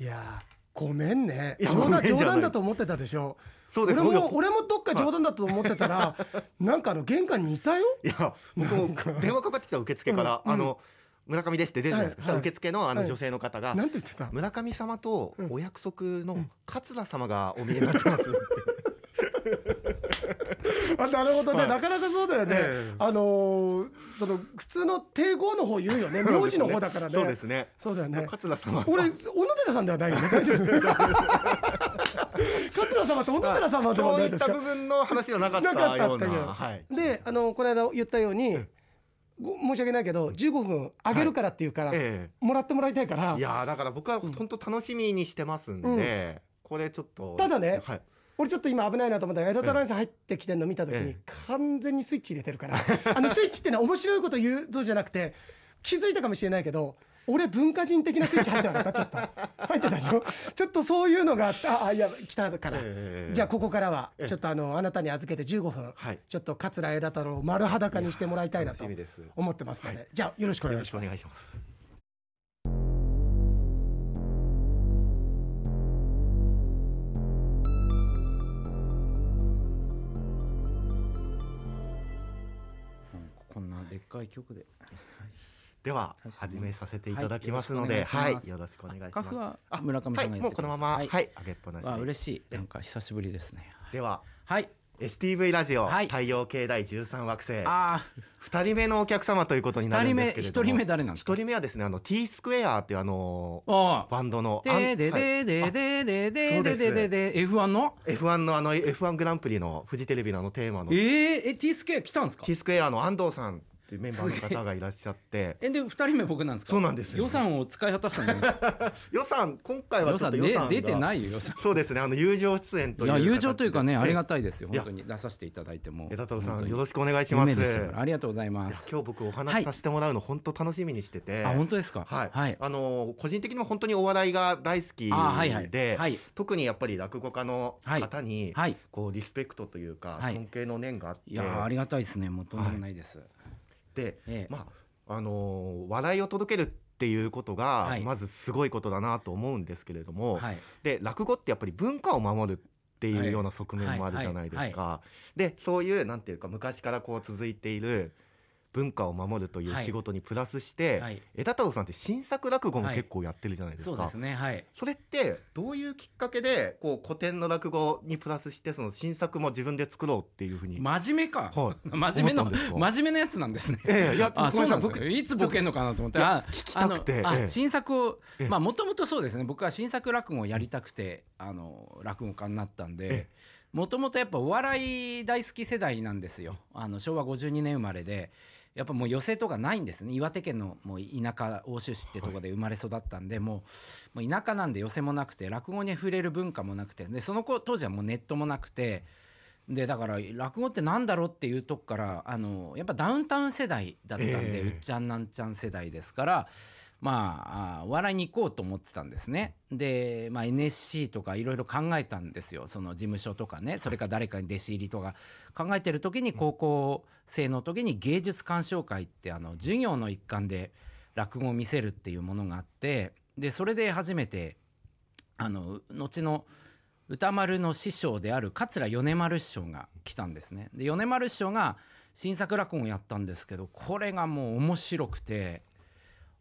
いやごめんね。冗談冗談だと思ってたでしょ。そうです。俺も僕俺もどっか冗談だと思ってたら なんかあの玄関にいたよ。いや僕も電話かかってきた受付から、あの村上ですって出るじゃないですか、はいはい。受付のあのはい。女性の方が、なんて言ってた？村上様とうん。お約束の桂様がお見えになってますって、あなるほどね、はい。なかなかそうだよね、ええ。あのーその普通の帝語の方言うよね。名字の方だからね。そうですね。そうだよね。桂様。俺小野寺さんではないよね。大丈夫。桂様と小野寺様ではそうないいですか？った部分の話じゃなかったな。かったようなっていうはい。であのこの間言ったように、ご申し訳ないけど15分あげるからっていうから、えもらってもらいたいから。えいやーだから僕は本当楽しみにしてますんで、これちょっと。ただねはい、俺ちょっと今危ないなと思ったら枝太郎さん入ってきてるの見た時にえ完全にスイッチ入れてるから。あのスイッチってのは面白いこと言うとじゃなくて気づいたかもしれないけど俺文化人的なスイッチ入ってなかった。ちょっと。入ってたでしょ？ちょっとそういうのがあった。あいや来たから、ええ。じゃあここからはええ。ちょっとあのあなたに預けて15分、はい。ちょっと桂枝太郎を丸裸にしてもらいたいなと思ってますので、はい。じゃあよろしくお願いします願い曲ででははい。始めさせていただきますのはい。で、はい、よよろしくお願いします。はあ村上さんがもうこのまま、は、はい。い上げっぱなし。嬉しい。なんか久しぶりですね。では、はい。STV ラジオ、はい。太陽系第13惑星、あ二人目のお客様ということになるんですけれども、二人目一人目誰なんですか？一人目はですね、あの T スクエアっていうあのバンドのーででででででででです。ででで F1 の？F1 のあの F1 グランプリのフジテレビのあのテーマの。えー、え T スケ来たんですか？T スクエアの安藤さんっていうメンバーの方がいらっしゃって、え。で二人目僕なんですか？そうなんですよ。予算を使い果たしたん 予算今回はちょっと予算出てないよ予算。そうですね、あの友情出演という友情というかねありがたいですよ。本当に出させていただいても。枝太郎さんよろしくお願いします。ありがとうございます。今日僕お話しさせてもらうの本当楽しみにしてて、あ本当ですか？はい、はい。あの個人的にも本当にお笑いが大好きで、あはいはい。はい。特にやっぱり落語家の方に、はい。こうリスペクトというか、はい。尊敬の念があって、いやーありがたいですね。もうとんでもないです、で、ええ。まああのー笑いを届けるっていうことが、はい。まずすごいことだなと思うんですけれども、はい。で落語ってやっぱり文化を守るっていうはいような側面もあるじゃないですか。はでそういうなんていうか昔からこう続いている文化を守るというはい。仕事にプラスして、はい。枝太郎さんって新作落語もはい。結構やってるじゃないですか。そうですね。はい。それってどういうきっかけでこう古典の落語にプラスしてその新作も自分で作ろうっていうふうに、真面目か、はい。真面目の真面目なやつなんですね。ええいやあそうなんですよいつボケんのかなと思って。あ聞きたくてええ。新作をええ。まあもともとそうですね。僕は新作落語をやりたくてあの落語家になったんでえ。もともとやっぱお笑い大好き世代なんですよ。あの昭和52年生まれでやっぱもう寄席とかないんですね。岩手県のもう田舎奥州市ってとこで生まれ育ったんで、もうもう田舎なんで寄席もなくて落語に触れる文化もなくて。でその子当時はもうネットもなくて。でだから落語ってなんだろうっていうとこからあのやっぱダウンタウン世代だったんで、ええ。うっちゃんなんちゃん世代ですからまあ笑いに行こうと思ってたんですね。で、まあ、NSC とかいろいろ考えたんですよ。その事務所とかね。それから誰かに弟子入りとか。考えてる時に高校生の時に芸術鑑賞会ってあの授業の一環で落語を見せるっていうものがあって。でそれで初めてあの後の歌丸の師匠である桂米丸師匠が来たんですね。で米丸師匠が新作落語をやったんですけどこれがもう面白くて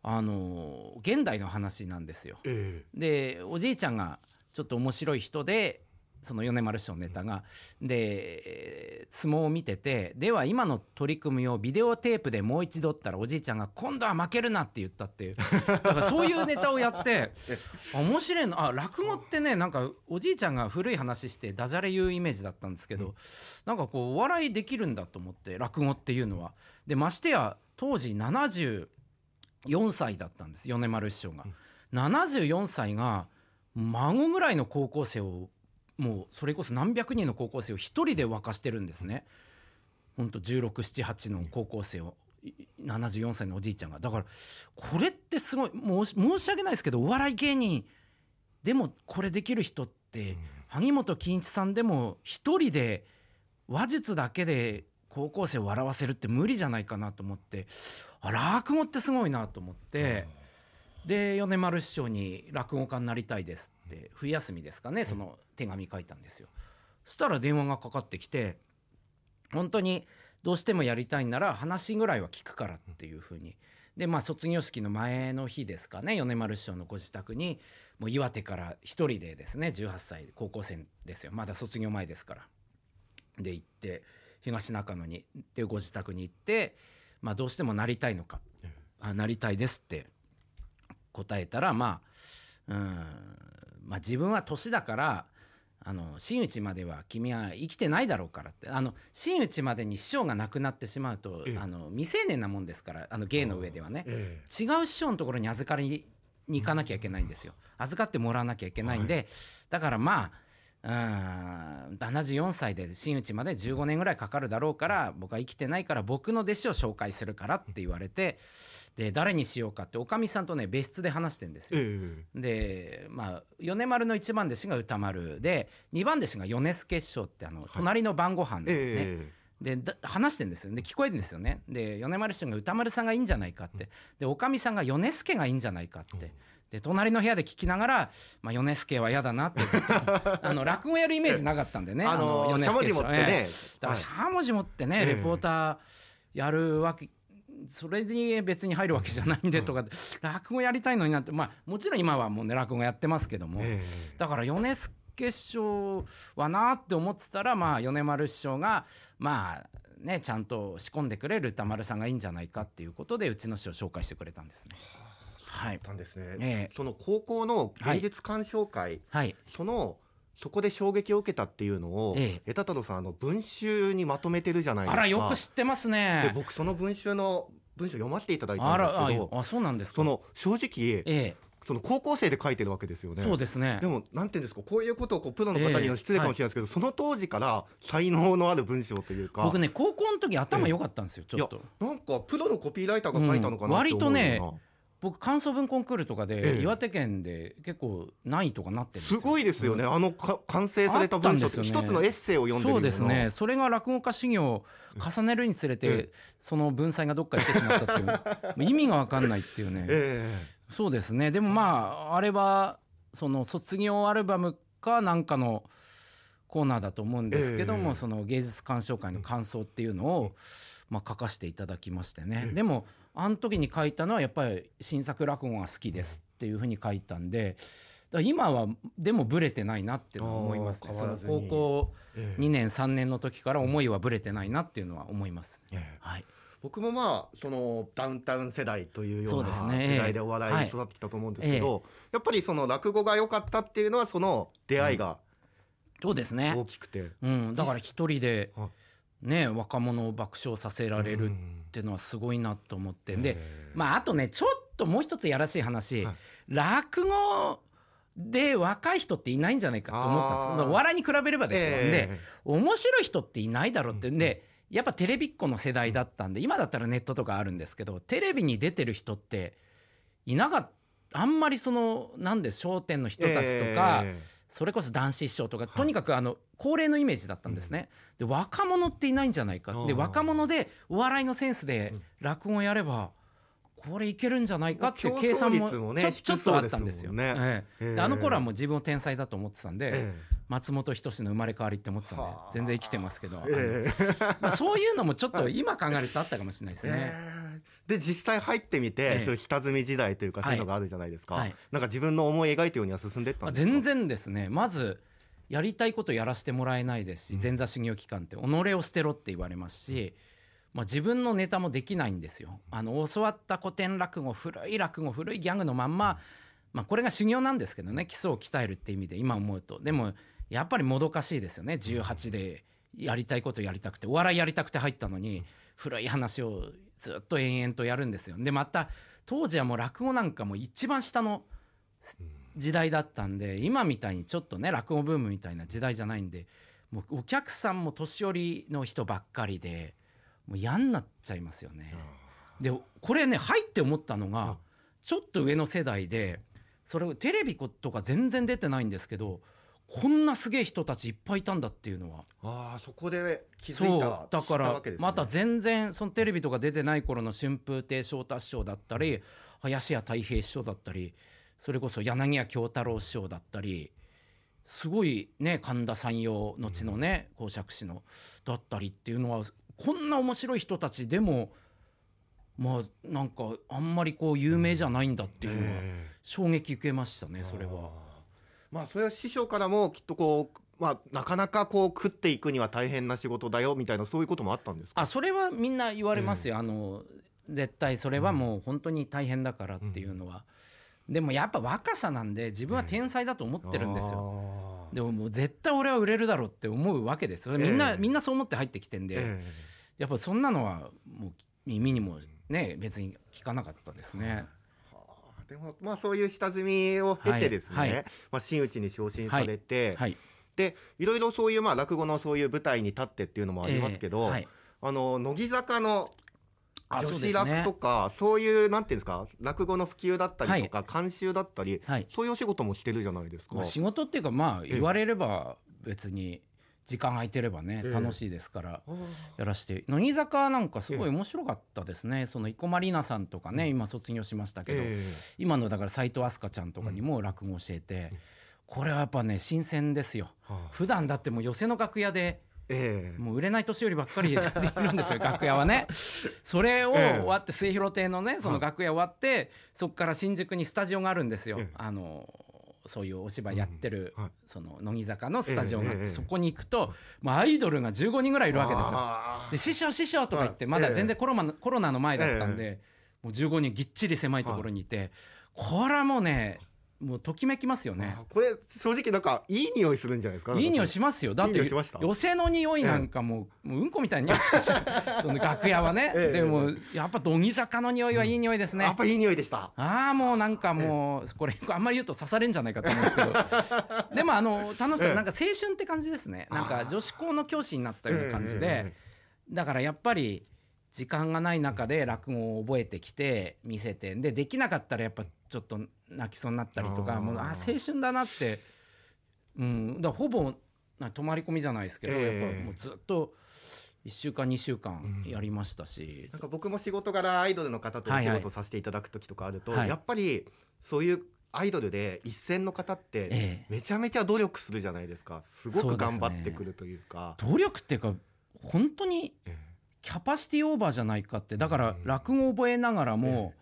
あの現代の話なんですよ。えでおじいちゃんがちょっと面白い人でその米丸師匠のネタがで相撲を見ててでは今の取り組みをビデオテープでもう一度ったらおじいちゃんが今度は負けるなって言ったっていうだからそういうネタをやってあ面白いのあ落語ってねなんかおじいちゃんが古い話してダジャレ言うイメージだったんですけど、なんかこうお笑いできるんだと思って落語っていうのは。でましてや当時74歳だったんです米丸師匠が。74歳が孫ぐらいの高校生をもうそれこそ何百人の高校生を一人で沸かしてるんですね。ほんと1678の高校生をい74歳のおじいちゃんがだからこれってすごい申し申し訳ないですけどお笑い芸人でもこれできる人って、萩本欽一さんでも一人で話術だけで高校生を笑わせるって無理じゃないかなと思ってあ落語ってすごいなと思って。で米丸師匠に「落語家になりたいです」って冬休みですかねその手紙書いたんですよ。そしたら電話がかかってきて本当にどうしてもやりたいんなら話ぐらいは聞くからっていうふうに。でまあ卒業式の前の日ですかね米丸師匠のご自宅にもう岩手から一人でですね18歳高校生ですよまだ卒業前ですから。で行って東中野にっていうご自宅に行って、まあ、どうしてもなりたいのか「あなりたいです」って答えたらまあうんまあ自分は年だからあの真打ちまでは君は生きてないだろうからって。あの真打ちまでに師匠が亡くなってしまうとええ。あの未成年なもんですからあの芸の上ではね。え違う師匠のところに預かりに行かなきゃいけないんですよ。預かってもらわなきゃいけないんで、だからまあうん。74歳で真打ちまで15年ぐらいかかるだろうから僕は生きてないから僕の弟子を紹介するからって言われてで誰にしようかっておかみさんとね別室で話してんですよ。えでまあ米丸の一番弟子が歌丸で二番弟子が米助師匠ってあの隣の晩ご飯でね、えでだ話してんですよ。で聞こえるんですよね。で米丸師匠が歌丸さんがいいんじゃないかって。でおかみさんが米助がいいんじゃないかってで隣の部屋で聞きながら、まあ、米助は嫌だなって。あの落語やるイメージなかったんでね。あの米しゃもじ助師匠え持ってね。えだからしゃもじ持ってね、ええレポーターやるわけそれに別に入るわけじゃないんでとか、落語やりたいのになって。まあもちろん今はもうね落語やってますけども、えだから米助師匠はなって思ってたらまあ米丸師匠がまあねちゃんと仕込んでくれる歌丸さんがいいんじゃないかっていうことでうちの師匠を紹介してくれたんですね。はい。たんですね、ええ。その高校の芸術鑑賞会、はい。そのそこで衝撃を受けたっていうのを、え枝太郎さんあの文集にまとめてるじゃないですか。あらよく知ってますでね。僕その文集の文章読ませていただいたんですあらあけどあそうなんですか。その正直えその高校生で書いてるわけですよね。えそうですね。で。もなんていうんですかこういうことをこうプロの方に言うのええ。失礼かもしれないですけど、その当時から才能のある文章というか。僕ね高校の時頭良かったんですよちょっと。なんかプロのコピーライターが書いたのかなって思うような、うん割とね僕感想文コンクールとかえでえ岩手県で結構何位とかなってるんですごいですよね、あのか完成された文章って一つのエッセイを読んでるよそううですね。それが落語家修行を重ねるにつれて、えその文才がどっか行ってしまったっていう意味が分かんないっていうね、え。そうですね。でもまああれはその卒業アルバムかなんかのコーナーだと思うんですけども、ええ。その芸術鑑賞会の感想っていうのを、まあ、書かせていただきましてね、ええ。でもあの時に書いたのはやっぱり新作落語が好きですっていうふうに書いたんで今はでもブレてないなって思いますね。その高校ええ。2年3年の時から思いはブレてないなっていうのは思います。ええ。はい、僕もまあそのダウンタウン世代というよそうな世代でお笑いに育ってきたと思うんですけど、やっぱりその落語が良かったっていうのはその出会いがそうですね。大、きくて、うん、だから一人であね若者を爆笑させられるっていうのはすごいなと思って。で、まああとねちょっともう一つやらしい話、はい。落語で若い人っていないんじゃないかと思ったんです。お笑いに比べればですよ、でえ。面白い人っていないだろうって。んでやっぱテレビっ子の世代だったんで今だったらネットとかあるんですけどテレビに出てる人っていなかった。あんまりそのなんで『笑点』の人たちとか、えそれこそ男子師匠とかとにかくあの高齢のイメージだったんですね。で若者っていないんじゃないか。で若者でお笑いのセンスで落語やればこれいけるんじゃないかっていう計算もちょ低ちょっとあったんですよ。ねあの頃はもう自分を天才だと思ってたんで、え松本人志の生まれ変わりって思ってたんではあ。全然生きてますけど、まあ、そういうのもちょっと 今考えるとあったかもしれないですね。ええで実際入ってみて、ええ。そういう下積み時代というかはい。そういうのがあるじゃないですか、はい。なんか自分の思い描いたようには進んでいったまあんですか全然ですね。まずやりたいことやらせてもらえないですし前座修行期間って己を捨てろって言われますし、まあ、自分のネタもできないんですよ。あの教わった古典落語古い落語古いギャグのまんま、まあ、これが修行なんですけどね基礎を鍛えるって意味で今思うと。でもやっぱりもどかしいですよね。18でやりたいことやりたくてお笑いやりたくて入ったのに古い話をずっと延々とやるんですよ。でまた当時はもう落語なんかも一番下の時代だったんで今みたいにちょっとね落語ブームみたいな時代じゃないんでもうお客さんも年寄りの人ばっかりでもう嫌になっちゃいますよね。でこれね入って思ったのがちょっと上の世代でそれテレビとか全然出てないんですけどこんなすげえ人たちいっぱいいたんだっていうのは。ああそこで気づそいうただからねまた全然そのテレビとか出てない頃の春風亭昇太師匠だったり林家たい平師匠だったりそれこそ柳家京太郎師匠だったりすごいね神田山陽後のね講釈師のだったりっていうのはこんな面白い人たちでもまあなんかあんまりこう有名じゃないんだっていうのはええ衝撃受けましたねそれは。まあそれは師匠からもきっとこうまあなかなかこう食っていくには大変な仕事だよみたいなそういうこともあったんですか？あそれはみんな言われますよ、あの絶対それはもう本当に大変だからっていうのは、でもやっぱ若さなんで自分は天才だと思ってるんですよ、よでももう絶対俺は売れるだろうって思うわけです。よみんな、ええみんなそう思って入ってきてんで、えやっぱそんなのはもう耳にもね別に聞かなかったですね、えでもまあそういう下積みを経てですね、はい。はいまあ真打ちに昇進されて、はい。でいろいろそういうまあ落語のそういう舞台に立ってっていうのもありますけど、ええはい。あの乃木坂のあ女子落とかそういうなんていうんですか落語の普及だったりとか、監修だったり、はい。そういうお仕事もしてるじゃないですか。まあ、仕事っていうかまあえ言われれば別に時間空いてればねええ。楽しいですからやらして。乃木坂なんかすごい面白かったですね。その生駒里奈さんとかね今卒業しましたけどえ今のだから斎藤飛鳥ちゃんとかにも落語教えてこれはやっぱね新鮮ですよ。普段だってもう寄席の楽屋でええ。もう売れない年寄りばっかりいるんですよ 楽屋はね。それをええ。終わって末広亭のねその楽屋終わってそこから新宿にスタジオがあるんですよ。ええ。あのそういうお芝居やってるうんはい。その乃木坂のスタジオがあっええええてそこに行くともうアイドルが15人ぐらいいるわけですよ。で師匠師匠とか言ってはい。まだ全然コロナコロナの前だったんでもう15人ぎっちり狭いところにいてこれはもうねもうときめきますよね。あこれ正直なんかいい匂いするんじゃないですか？いい匂いしますよ。だって寄せの匂いなんかもう,、もううんこみたいな匂いしその楽屋はね、ええ。でもやっぱ乃木坂の匂いはいい匂いですね、やっぱいい匂いでした。ああもうなんかもうこれあんまり言うと刺されんじゃないかと思うんですけど。でもあの楽しかっなんか青春って感じですね。なんか女子校の教師になったような感じえでだからやっぱり時間がない中で落語を覚えてきて見せて。でできなかったらやっぱちょっと泣きそうになったりとかもうあー青春だなって。うん。だほぼな泊まり込みじゃないですけど、ええ。やっぱもうずっと1週間2週間やりましたし、なんか僕も仕事柄アイドルの方とお仕事させていただく時とかあると、はい。やっぱりそういうアイドルで一線の方ってええ。めちゃめちゃ努力するじゃないですか。すごく頑張ってくるというか。努力っていうか本当にえキャパシティオーバーじゃないかって。だから落語を覚えながらも、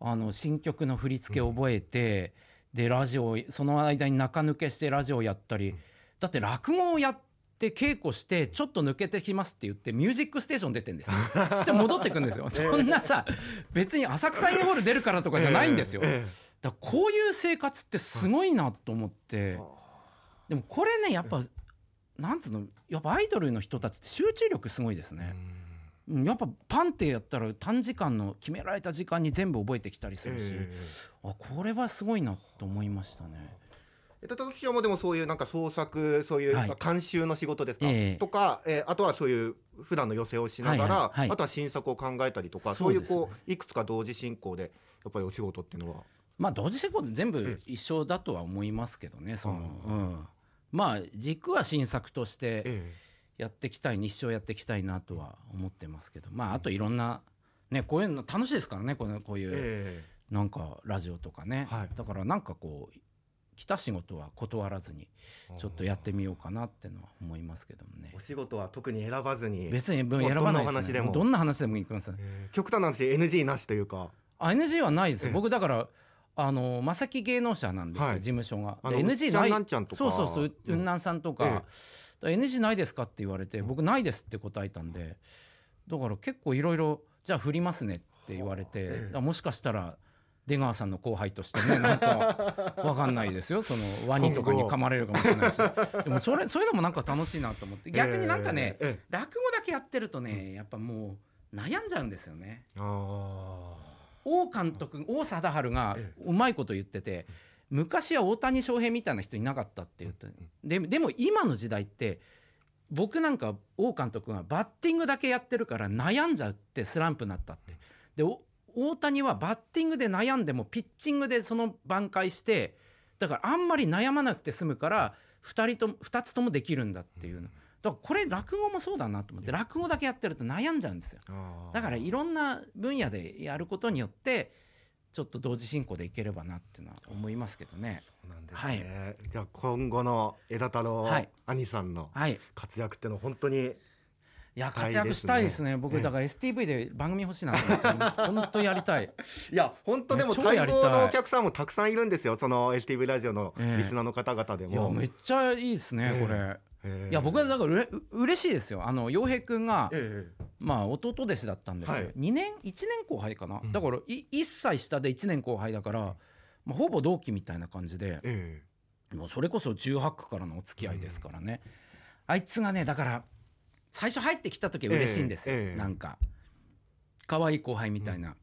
あの新曲の振り付けを覚えて、でラジオその間に中抜けしてラジオやったり、だって落語をやって稽古してちょっと抜けてきますって言って「ミュージックステーション」出てんですよ。そして戻ってくんですよ。そんなさ別に浅草インホール出るからとかじゃないんですよ。だこういう生活ってすごいなと思って。でもこれねやっぱなんつうのやっぱアイドルの人たちって集中力すごいですね。うんやっぱパンってやったら短時間の決められた時間に全部覚えてきたりするし、えあこれはすごいなと思いましたね。え高師匠もでもそういうなんか創作そういう、監修の仕事ですか、ええ。とか、えーあとはそういう普段の寄せをしながら、はいはい。はい。あとは新作を考えたりとかそそうねいうこういくつか同時進行でやっぱりお仕事っていうのは？まあ同時進行で全部一緒だとは思いますけどねその、うん、まあ軸は新作としてえやっていきたい日生やっていきたいなとは思ってますけど。まああといろんなねこういうの楽しいですからねこのこういう、えなんかラジオとかね、はい。だからなんかこう来た仕事は断らずにちょっとやってみようかなってのは思いますけどもね。お仕事は特に選ばずに別に選ばなないです、ね、お話でも。どんな話でもいきますえー極端な話 NG なしというか。あ NG はないです。ええ。僕だからあの正木芸能者なんですよ、はい。事務所が。あので NG ないうっちゃんなんちゃんとか。そうそうそううん。雲南さんとか,、え NG ないですかって言われて僕ないですって答えたんでだから結構いろいろじゃあ振りますねって言われて、だからもしかしたら出川さんの後輩としてね なんかわかんないですよ。そのワニとかに噛まれるかもしれないし。でもそれそういうのもなんか楽しいなと思って。逆になんかね、ええ。落語だけやってるとねやっぱもう悩んじゃうんですよね。あ王監督王貞治がえうまいこと言ってて昔は大谷翔平みたいな人いなかったって言ってででも今の時代って僕なんか王監督がバッティングだけやってるから悩んじゃうってスランプになったって。でお大谷はバッティングで悩んでもピッチングでその挽回してだからあんまり悩まなくて済むから2人とも2つともできるんだっていうのだからこれ落語もそうだなと思って落語だけやってると悩んじゃうんですよ。だからいろんな分野でやることによってちょっと同時進行でいければなっていうのは思いますけどね。そうなんですね、じゃあ今後の枝太郎はい。兄さんのはい。活躍ってのは本当にいや活躍したいですね。ね僕だから STV で番組欲しいなと思って本当やりたい。いや本当でも待望のお客さんもたくさんいるんですよ。その STV ラジオのええ。リスナーの方々でいやも、めっちゃいいですねええ。これ。ええいや僕はだからうれう嬉しいですよ。あの洋平君がえまあ弟弟子だったんですよ、はい。2年1年後輩かな、うん。だからい1歳下で1年後輩だから、まあ、ほぼ同期みたいな感じでええ。もうそれこそ18区からのお付き合いですからね、あいつがねだから最初入ってきた時は嬉しいんですよ、えなんか可愛い後輩みたいな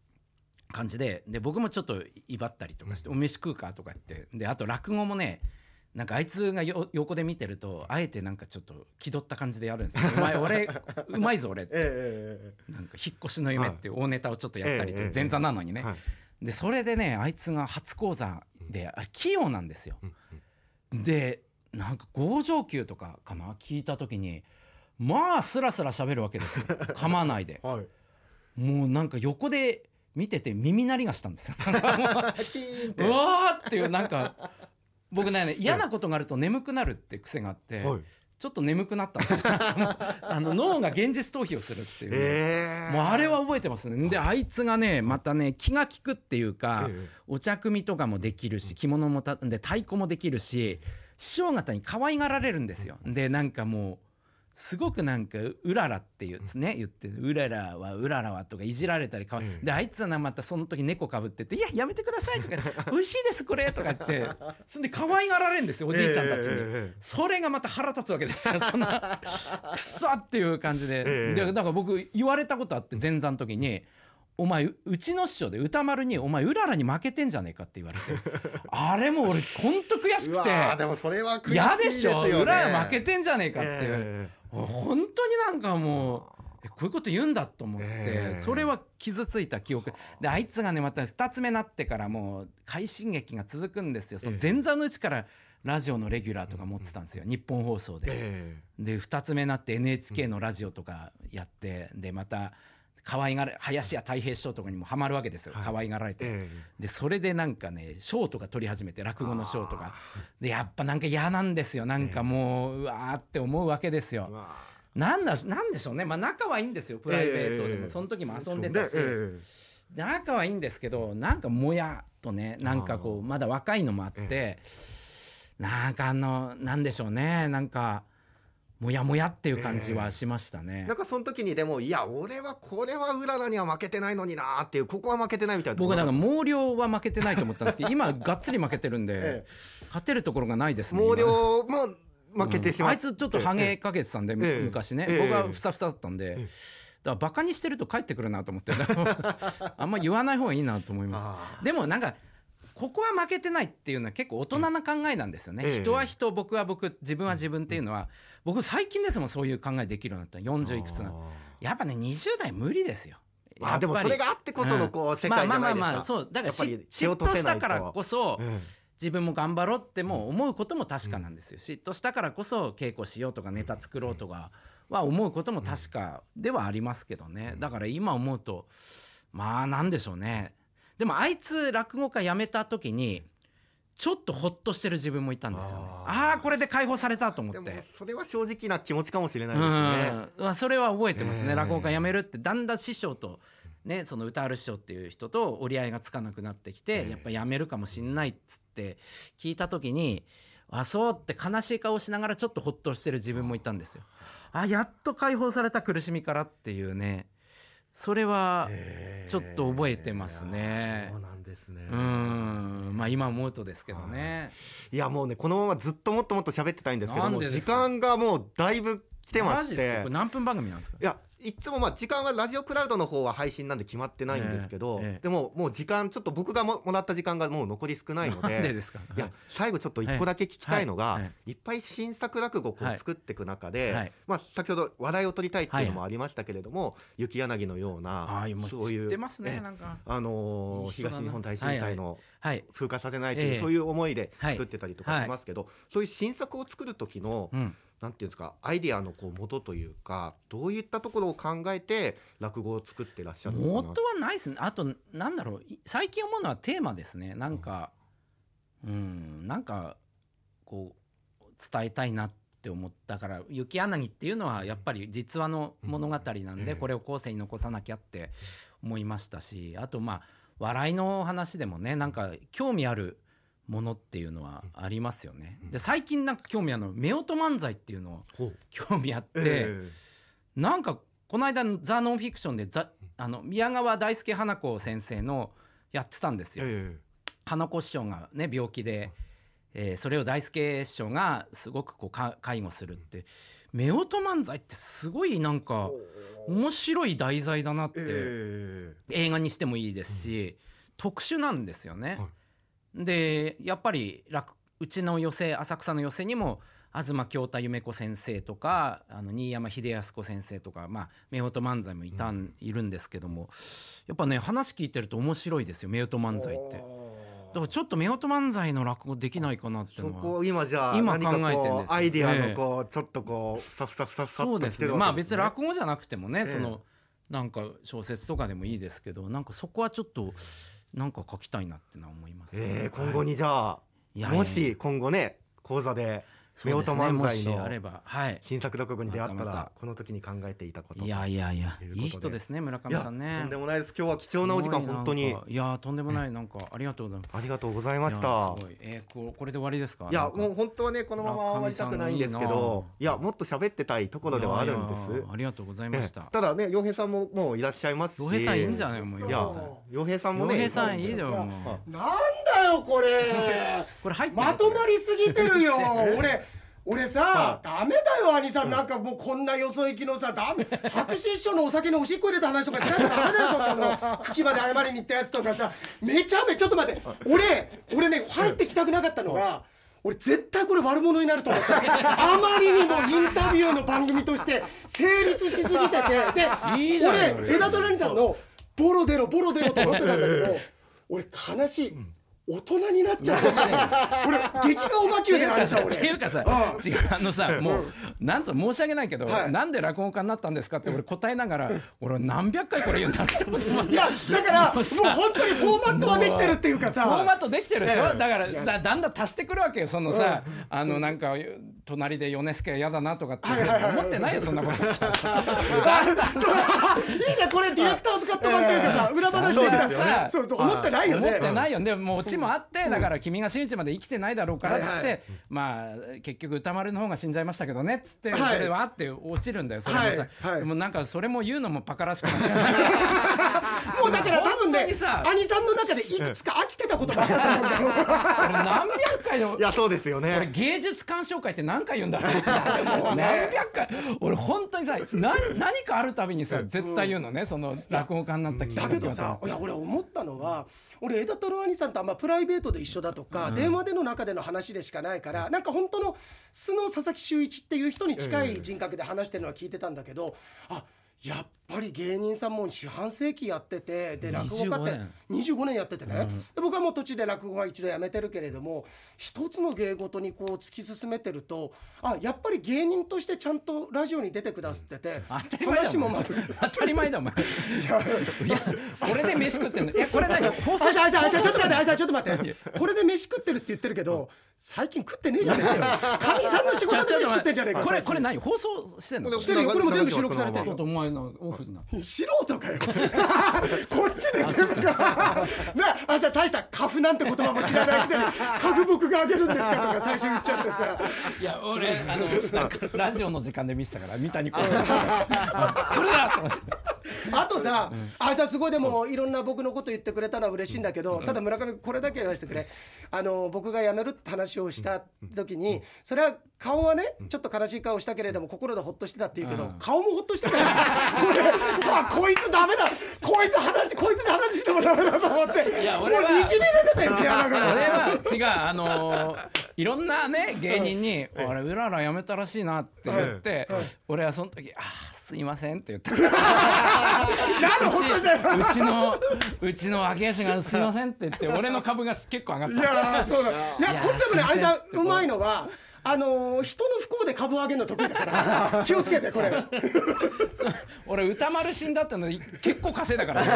感じで。で僕もちょっと威張ったりとかして「お飯食うか?」とか言って。であと落語もねなんかあいつがよ横で見てるとあえてなんかちょっと気取った感じでやるんですよ「お前俺うまいぞ俺」って。ええなんか引っ越しの夢っていう大ネタをちょっとやったりと前座なのにね、はい。でそれでねあいつが初講座であれ器用なんですよ。でなんか五条級とかかな？聞いた時にまあスラスラ喋るわけですよ。噛まないで。はい。もうなんか横で見てて耳鳴りがしたんですよ。うわーっていうなんか僕ね嫌なことがあると眠くなるって癖があって、はい。ちょっと眠くなったんです あの脳が現実逃避をするっていう。ね、ええ。もうあれは覚えてますね。であいつがねまたね気が利くっていうか、ええ。お茶組みとかもできるし着物もたで太鼓もできるし師匠方に可愛がられるんですよ。でなんかもうすごくなんか「うらら」っていうですね言って「うららはうららは」とかいじられたりかわいええであいつはなまたその時猫かぶってて「いややめてください」とか「美味しいですこれ」とか言って。そんで可愛がられるんですよおじいちゃんたちに。ええ。それがまた腹立つわけですよそんな。くそっていう感じで,、ええ。でだから僕言われたことあって前座の時に「お前ううちの師匠で歌丸にお前うららに負けてんじゃねえか」って言われて。あれも俺ほんと悔しくて。もそれは悔しい嫌でしょ？うらら負けてんじゃねえかって、え本当になんかもう。えこういうこと言うんだと思って、ええ。それは傷ついた記憶。であいつがねまた2つ目なってからもう快進撃が続くんですよ。その前座のうちからラジオのレギュラーとか持ってたんですよ、日本放送で。えで2つ目になって NHK のラジオとかやって、でまた可愛がら林家たい平師匠とかにもハマるわけですよ、はい。可愛がられて、えでそれでなんかね賞とか取り始めて落語の賞とかでやっぱなんか嫌なんですよ。なんかもう、うわーって思うわけですよ。なんだなんでしょうね。まあ仲はいいんですよ。プライベートでも、ええ。その時も遊んでたし、え仲はいいんですけどなんかもやっとねなんかこうまだ若いのもあって、なんかあのなんでしょうね。なんかもやもやっていう感じはしましたね。え。なんかその時にでもいや俺はこれはうららには負けてないのになーっていうここは負けてないみたいな僕なんか毛量は負けてないと思ったんですけど 今がっつり負けてるんで、え勝てるところがないですね。毛今量も負けてしまう、うんあいつちょっとハゲかけてたんで、ええ。昔ね、ええ。僕はふさふさだったんで、えだからバカにしてると帰ってくるなと思って。あんま言わない方がいいなと思いまあすでもなんかここは負けてないっていうのは結構大人な考えなんですよね、ええ人は人僕は僕自分は自分っていうのは僕最近ですもんそういう考えできるようになった40いくつなやっぱね20代無理ですよ。まあでもそれがあってこそのこう世界じゃないですか。まあまあまあまあそう。だから嫉妬したからこそ、え自分も頑張ろうっても思うことも確かなんですよ、嫉妬したからこそ稽古しようとかネタ作ろうとかは思うことも確かではありますけどね。だから今思うとまあなんでしょうねでもあいつ落語家辞めた時にちょっとほっとしてる自分もいたんですよね。あー。あこれで解放されたと思えでもって。それは正直な気持ちかもしれないですね。それは覚えてますね、ええ落語家辞めるってだんだん師匠とねその歌ある師匠っていう人と折り合いがつかなくなってきて、ええやっぱ辞めるかもしんないっつって聞いた時にあそうって悲しい顔しながらちょっとほっとしてる自分もいたんですよ。あやっと解放された苦しみからっていうねそれはええちょっと覚えてますね。そうなんですね。うん。まあ今思うとですけどね。い。やもうねこのままずっともっともっと喋ってたいんですけども時間がもうだいぶ来てまして。何分番組なんですか？いやいつもまあ時間はラジオクラウドの方は配信なんで決まってないんですけど、ええええ。でももう時間ちょっと僕がももらった時間がもう残り少ないのでなんでですか？いや最後ちょっと一個だけ聞きたいのが、はい。はい。い。っぱい新作落語を作っていく中で、はい。まあ、先ほど話題を取りたいっていうのもありましたけれども、雪柳のようあなそういうあの東日本大震災のはい風化させないという、ええ。そういう思いではい。作ってたりとかしますけど、そういう新作を作る時の、うん。なんていうんですかアイディアのこう元というかどういったところを考えて落語を作ってらっしゃるのかな。元はないですね。あとなんだろう。い最近思うのはテーマですね。なんかうん。なんかこう伝えたいなって思ったから「雪柳」っていうのはやっぱり実話の物語なんええでこれを後世に残さなきゃって思いましたしあとまあ笑いの話でもねなんか興味あるものっていうのはありますよね。で最近なんか興味あるの夫婦漫才っていうのを興味あって。えなんかこの間のザ・ノンフィクションでザあの宮川大輔花子先生のやってたんですよ。ええ花子師匠がね病気で、えーそれを大輔師匠がすごくこうか介護するって夫婦漫才ってすごいなんか面白い題材だなって、え映画にしてもいいですし、特殊なんですよね。でやっぱり落うちの寄席浅草の寄席にも東京太夢子先生とかあの新山秀康子先生とか、まあ、夫婦漫才もいたん、いるんですけどもやっぱね話聞いてると面白いですよ夫婦漫才って。だからちょっと夫婦漫才の落語できないかなってそのは。こを今じゃあ今考えてんですアイディアええのこうちょっとこうサフサフサフサそうですねッとしてるわけまあ別に落語じゃなくてもね、ええそのなんか小説とかでもいいですけどなんかそこはちょっとなんか書きたいなってのは思います、ええ今後にじゃあいやもし今後ね講座で夫婦漫才のればはい。新作落語に出会ったらこの時に考えていたこといやいやいやといいい人ですね村上さんね。とんでもないです。今日は貴重なお時間本当に。いやとんでもない。なんかありがとうございます。ありがとうございましいたやすごい。えーここれで終わりですか？いやもう本当はねこのまま終わりたくないんですけどいやもっと喋ってたいところではあるんです。ありがとうございました。ええ。ただね洋平さんももういらっしゃいますし。洋平さんいいんじゃない？もういや洋平さんもね洋平さんいいだよなんだよこれ。これ入ってるまとまりすぎてるよ。俺俺さ、ダメだよ兄さん、なんかもうこんなよそ行きのさダメ。白紙師匠のお酒のおしっこ入れた話とかしないとダメだよそんなの。茎まで謝りに行ったやつとかさ。めちゃめちゃちょっと待って。俺俺ね入ってきたくなかったのが俺絶対これ悪者になると思ったあまりにもインタビューの番組として成立しすぎてて。で俺枝虎兄さんのボロ出ろボロ出ろと思ってたんだけど俺悲しい大人になっちゃ った俺激化おばきゅうで兄さん俺。っていうかさうん。違うあのさもうなんつ申し訳ないけど、はい。なんで落語家になったんですかって俺答えながら俺何百回これ言うんだって思ってますいやだからもう本当にフォーマットはできてるっていうかさフォーマットできてるでしょ、ええだからだだんだん足してくるわけよそのさ、あのなんか隣で米助は嫌だなとかって思ってないよそんなこと。さ いいねこれディレクターズカット版というかさ裏話的なさ思ってないよね。思ってないよ。でもうオチもあって、だから君が真打まで生きてないだろうからっつって、まあ結局歌丸の方が死んじゃいましたけどねっつって、はい。それはあって落ちるんだよそれもさ、もなんかそれも言うのもバカらしくなっちゃうもうだから多分ね兄さんの中でいくつか飽きてたこともあったと思うんだよ。俺何百回のいやそうですよ俺ね芸術鑑賞会って何回言うんだろう何百回。俺本当にさ何何かあるたびにさ絶対言うのねその落語家になったきっかけはだけどさいや俺思ったのは俺枝太郎兄さんとあんまプライベートで一緒だとか、電話での中での話でしかないからなんか本当の素の佐々木修一っていう人に近い人格で話してるのは聞いてたんだけど、あやっぱり芸人さんも四半世紀やっててで落語家って25年やっててね、で僕はもう途中で落語は一度やめてるけれども一つの芸事にこう突き進めてるとあやっぱり芸人としてちゃんとラジオに出てくださってて、当たり前だ話もまと当たり前だお前 いやこれで飯食ってんの。いやこれ何？放送あいさちょっと待ってあいしさんちょっと待って。これで飯食ってるって言ってるけど最近食ってねえじゃねえかよ。かみさんの仕事で飯食ってんじゃねえかこれこれ何？放送してんの？してるよこれも全部収録されてるお前のオフにな。素人かよ。こっちで全部か。なあいさん大したカフなんて言葉も知らないくせにカフ僕があげるんですかとか 最初言っちゃってさ。いや俺あのなんかラジオの時間で見てたから三谷幸喜あこれだと思って あとさ、あいさんすごいでもいろんな僕のこと言ってくれたのは嬉しいんだけど、ただ村上これだけ言わせてくれ。あの僕が辞めるって話をした時に、それは顔はねちょっと悲しい顔したけれども心でほっとしてたって言うけど、うん。顔もほっとしてたよ 俺あこいつダメだ。こいつ話こいつに話してもダメだと思って。いや俺はもうにじみ出てたよから。俺は違うあのーいろんなね芸人に「俺うららやめたらしいな」って言って俺はその時「あーすいません」って言った。なんでほっとしてうちのうちの揚げ足がすいませんって言って俺の株が結構上がっいたやーそうだ。いやいやこれでもねあいさんうまいのはあのー人の不幸で株を上げるの得意だから 気をつけてこれ。い や俺歌丸死んだっての結構稼いだから。ね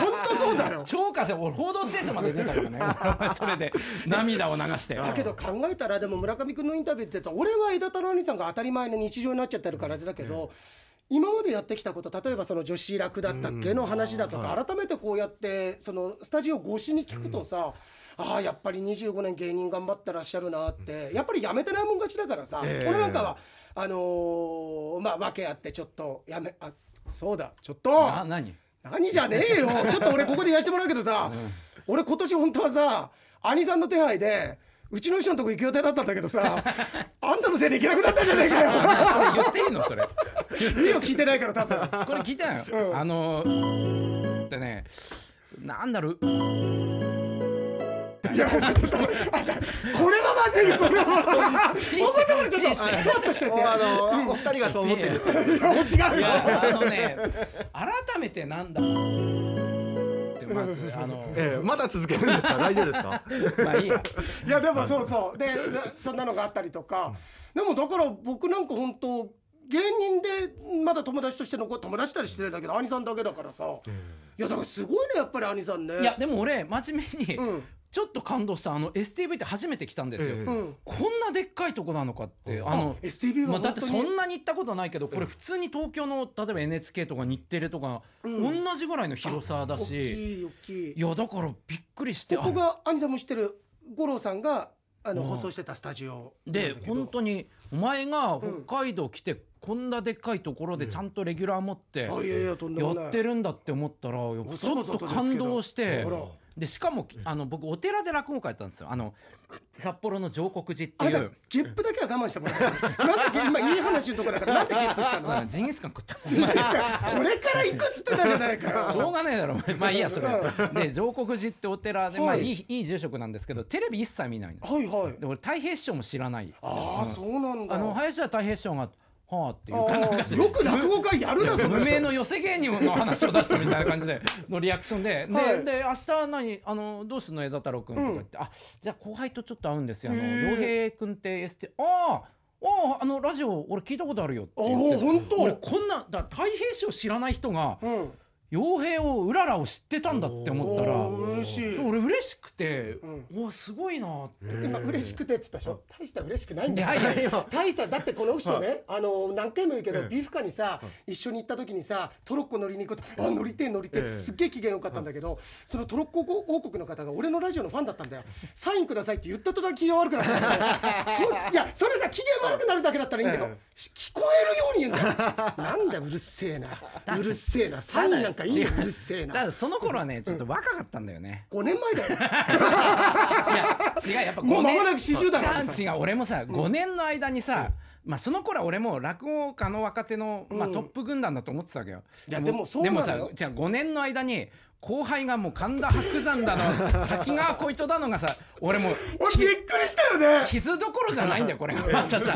本当そうだよ。超稼い俺報道ステーションまで出たからね。それで涙を流して。だけど考えたらでも村上君のインタビューって言ったら俺は枝太郎兄さんが当たり前の日常になっちゃってるからあれだけど、今までやってきたこと例えばその女子楽だったっけの話だとか、改めてこうやってそのスタジオ越しに聞くとさ、ああやっぱり25年芸人頑張ってらっしゃるなって。やっぱりやめてないもん勝ちだからさ、ええ。俺なんかはあのーまあ訳あってちょっとやめあそうだちょっと。な何？何じゃねえよ。ちょっと俺ここで言わせてもらうけどさ、俺今年本当はさ兄さんの手配でうちの師匠のとこ行く予定だったんだけどさ あんたのせいで行けなくなったじゃねえかよ。それ言っていいのそれ。いいよ聞いてないから多分。これ聞いたよ、うん。あのってねなんだろういやちょっとあさこれはまずいよそれは。思ったからちょっとふわっとしてて。もうあのお二人がそう思ってる。いやもう違ういよやあのね改めてなんだ。ってまずあのええまだ続けるんですか？大丈夫ですか？まあいいや。いやでもそうそう。でそんなのがあったりとか。でもだから僕なんか本当芸人でまだ友達として残友達たり失礼だけど兄さんだけだからさ。いやだからすごいねやっぱり兄さんね。いやでも俺真面目に、うんちょっと感動したあの STV って初めて来たんですよ、えこんなでっかいとこなのかってあの STV はまあ、だってそんなに行ったことないけどこれ普通に東京の例えば NHK とか日テレとか、同じぐらいの広さだ大しきい大きい。いやだからびっくりしてここが兄さんも知ってる五郎さんがあのうん。放送してたスタジオあで本当ににお前が北海道来てこんなでっかいところでちゃんとレギュラー持ってやってるんだって思ったらちょっと感動してでしかもあの僕お寺で落語会やったんですよ。あの札幌の上国寺ってあれさいうゲップだけは我慢してもらって。なんで今いい話のとこだからなんでゲップしたの？ジンギスカン食ったこれから行くっつってたじゃないかよ。しょうがねえだろまあいいやそれで上国寺ってお寺で、まあはい。いいいい住職なんですけどテレビ一切見ないの。はいはい。で俺太平師匠も知らない。ああそうなんだ。あの林家太平師匠が「はあ」っていうあかよく落語会やるなその人。無名の寄せ芸人の話を出したみたいな感じで のリアクションで、はい。でで明日何あのどうすんの枝太郎君とか言って、あじゃあ後輩とちょっと会うんですよ。あの洋平君ってエステあああああのラジオ俺聞いたことあるよって言ってあ本当。俺こんなだ太平師匠知らない人がうん傭兵をうららを知ってたんだって思ったら嬉しい。そう俺嬉しくて、うおすごいなって。今嬉しくてっつったでしょ？大した嬉しくないんだよ。いやいや 大しただってこの人ねあの何回も言うけどビーフカにさ一緒に行った時にさトロッコ乗りに行くとあ乗りてえ乗りてえってすっげえ機嫌よかったんだけどそのトロッコ王国の方が俺のラジオのファンだったんだよ。サインくださいって言った途端気が悪くなったん いやそれさ機嫌悪くなるだけだったらいいんだよし聞こえるように言うんだよ。なんだうるせえな。うるせえな。サインなんかいいようるせえな。だからその頃はねちょっと若かったんだよね、5年前だよ。いや違うやっぱもう5年間もなく40だからさ。違う違う俺もさ5年の間にさ、まあその頃は俺も落語家の若手の、まあ、トップ軍団だと思ってたわけよ。いやでもそうなでもさじゃあ5年の間に後輩がもう神田伯山だの 滝川小糸だのがさ俺もう俺びっくりしたよね。傷どころじゃないんだよこれが。またさ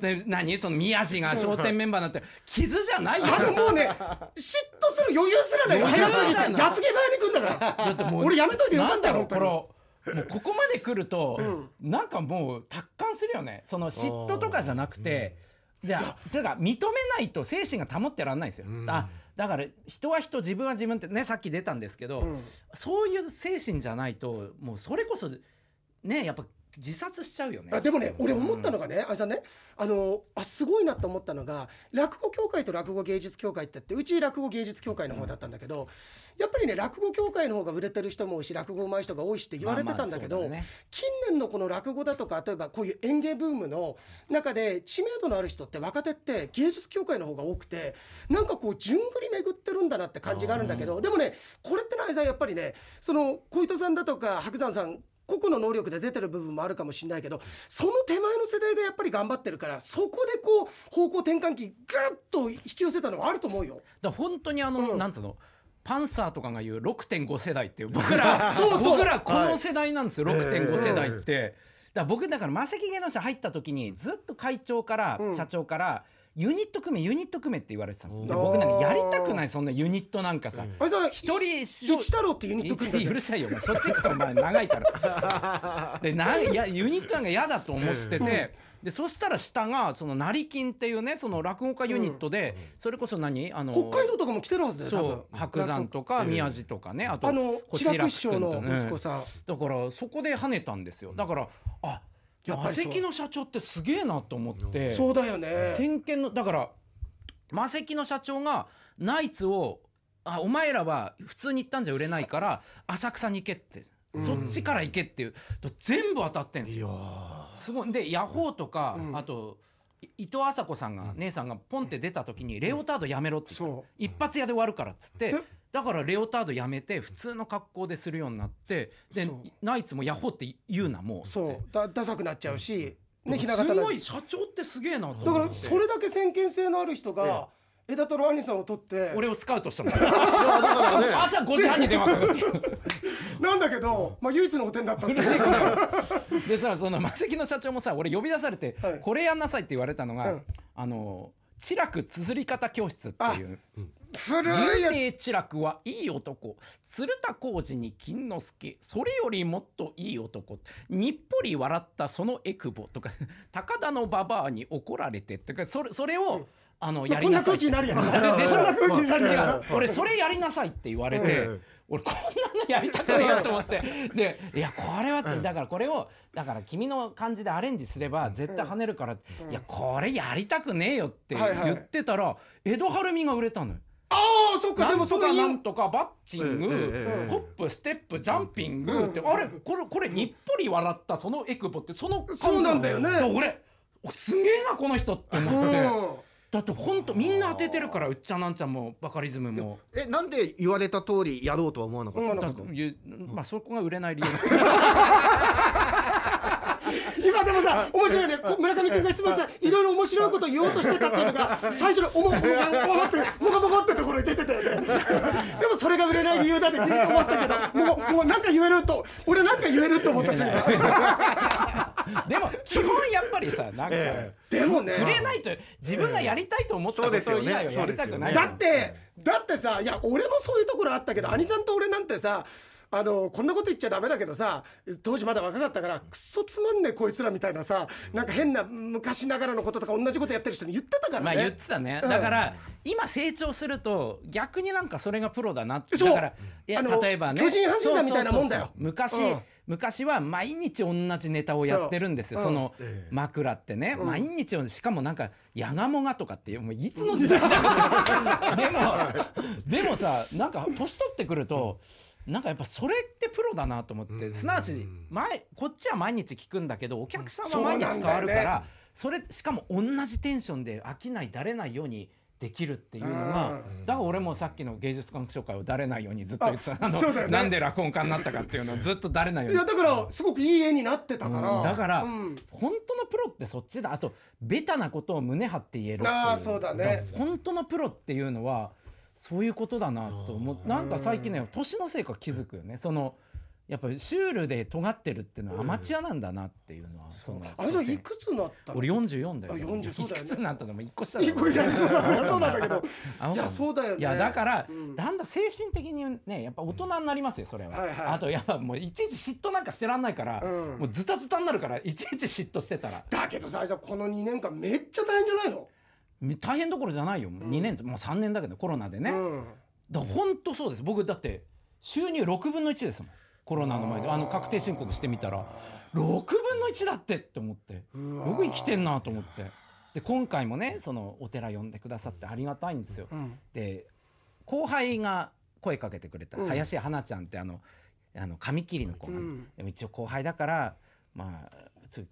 で何？その宮治が笑点メンバーになって傷じゃないよ。あのもうね嫉妬する余裕すらない早すぎてやつげ早に来んだから。だってもう俺やめといてよかったよなんだろう本これ。もうここまで来ると、なんかもう達観するよね。その嫉妬とかじゃなくて、でてか認めないと精神が保ってらんないんですよ、あだから人は人自分は自分ってねさっき出たんですけど、そういう精神じゃないともうそれこそねやっぱ自殺しちゃうよね。あでもね俺思ったのがねあれさんねあのあすごいなと思ったのが落語協会と落語芸術協会ってあってうち落語芸術協会の方だったんだけど、やっぱりね落語協会の方が売れてる人も多いし落語上手い人が多いしって言われてたんだけど、まあまあね。近年のこの落語だとか例えばこういう演芸ブームの中で知名度のある人って若手って芸術協会の方が多くてなんかこう順繰り巡ってるんだなって感じがあるんだけどでもねこれってのあれさやっぱりねその小糸さんだとか白山さん個々の能力で出てる部分もあるかもしれないけどその手前の世代がやっぱり頑張ってるからそこでこう方向転換期ガッと引き寄せたのはあると思うよ。だ本当にあの、うん。なんつうの？パンサーとかが言う6.5世代っていう僕ら そうそう。僕らこの世代なんですよ、6.5世代って。だ僕だからマセキ芸能者入った時にずっと会長から、うん。社長からユニット組めユニット組めって言われてたんです僕なんかやりたくないそんなユニットなんかさ、あれさ一人一太郎ってユニット組んだじゃうんるさいよそっち行くとお前。長いから。でないやユニットなんか嫌だと思ってて、でそしたら下がその成金っていうねその落語家ユニットで、それこそ何？あの北海道とかも来てるはずだよ多分。そう白山とか宮地とかねあとあの星千楽師匠の息子さん、だからそこで跳ねたんですよ。だからあマやっぱりそう。セキの社長ってすげえなと思って。そうだよね。先見のだからマセキの社長がナイツをあお前らは普通に行ったんじゃ売れないから浅草に行けって、そっちから行けっていう。全部当たってんですよ。すごい。でヤホーとか、あとい伊藤麻子さんが、姉さんがポンって出た時に「レオタードやめろ」って言った。そう。一発屋で終わるからっつって。でだからレオタードやめて普通の格好でするようになってでナイツもヤホーって言うなもうそう。だダサくなっちゃうし、ね、ひなす形ごい社長ってすげえなと思って。だからそれだけ先見性のある人が枝太郎兄さんを取って俺をスカウトしたもん。ね。朝5時半に電話かかって なんだけど、まあ、唯一のお点だったっ でさそのマセキの社長もさ俺呼び出されて、はい。これやんなさいって言われたのが、うん。あの「知楽綴り方教室」っていう古「いや竜亭知楽はいい男。鶴田浩二に金之助。それよりもっといい男。にっぽり笑ったそのエクボ」とか「高田の馬場に怒られて」とかそれそれを、あのやりななさいって。空気になるやん。でしょ？こんな空気になるやん。俺それやりなさいって言われて、ええ俺こんなのやりたくねえよと思って。でいやこれはってだからこれをだから君の感じでアレンジすれば絶対跳ねるから、いやこれやりたくねえよって言ってたら、江戸晴美が売れたのよ。ああそっかでもそこなんとかバッチング、ええええホップステップジャンピング。って、あれこれこれにっぽり笑ったそのエクボってその感じそうなんだよね。で俺おすげえなこの人って思って、うん。だってほんとみんな当ててるからうっちゃなんちゃんもバカリズムも。えなんで言われた通りやろうとは思わなかったうん。だいうまあそこが売れない理由 今でもさ面白いね。こ村上君が質問さいろいろ面白いこと言おうとしてたっていうのが最初のおもおもがおもってもこもこってところに出てたよね。でもそれが売れない理由だって思ったけどもうもうなんか言えると俺なんか言えると思ったし今。でも基本やっぱりさなんか、えでもね。触れないと自分がやりたいと思ったこそうですよね。と以外はやりたくないだってだってさいや俺もそういうところあったけど兄さんと俺なんてさあのこんなこと言っちゃダメだけどさ当時まだ若かったからクソつまんねえこいつらみたいなさなんか変な昔ながらのこととか同じことやってる人に言ってたからね。まあ言ってたね、うん。だから今成長すると逆になんかそれがプロだなだからいやあの例えばね。巨人阪神さんみたいなもんだよそうそう。そう昔、うん。昔は毎日同じネタをやってるんですよ。そそうの枕ってね、毎日しかもなんか「やがもが」とかっていうもういつの時代？だ よでもでもさなんか年取ってくるとなんかやっぱそれってプロだなと思ってすなわち前こっちは毎日聞くくんだけどお客さんは毎日変わるからそれしかも同じテンションで飽きないだれないようにできるっていうのがだから俺もさっきの芸術鑑賞会をだれないようにずっと言ってたあのね。なんで落語家になったかっていうのをずっとだれないように。いやだからすごくいい絵になってたから、うん。だから、うん。本当のプロってそっちだ。あとベタなことを胸張って言えるっていう。あーそうだね。本当のプロっていうのはそういうことだなと思う。なんか最近ね年のせいか気づくよね。そのやっぱりシュールで尖ってるっていうのはアマチュアなんだなっていうのは、そのあれさんいくつになったの？俺44だよ。あ40そうだよね。いくつになったのも1個下だいい子じゃんそうなんだそうなんだけど。あいやそうだよね。いやだから、うん。だんだん精神的にねやっぱ大人になりますよそれは、はいはい。あとやっぱもういちいち嫉妬なんかしてらんないから、うん。もうズタズタになるからいちいち嫉妬してたら。だけどさこの2年間めっちゃ大変じゃないの、大変どころじゃないよ、2年もう3年だけどコロナでね、から本当そうです。僕だって収入6分の1ですもん。コロナの前で。あの確定申告してみたら。6分の1だってって思って。わ僕生きてんなと思って。で今回もねそのお寺呼んでくださってありがたいんですよ、ん。で後輩が声かけてくれた、うん。林花ちゃんってあのあの紙切りの子が、うん。でも一応後輩だからまあ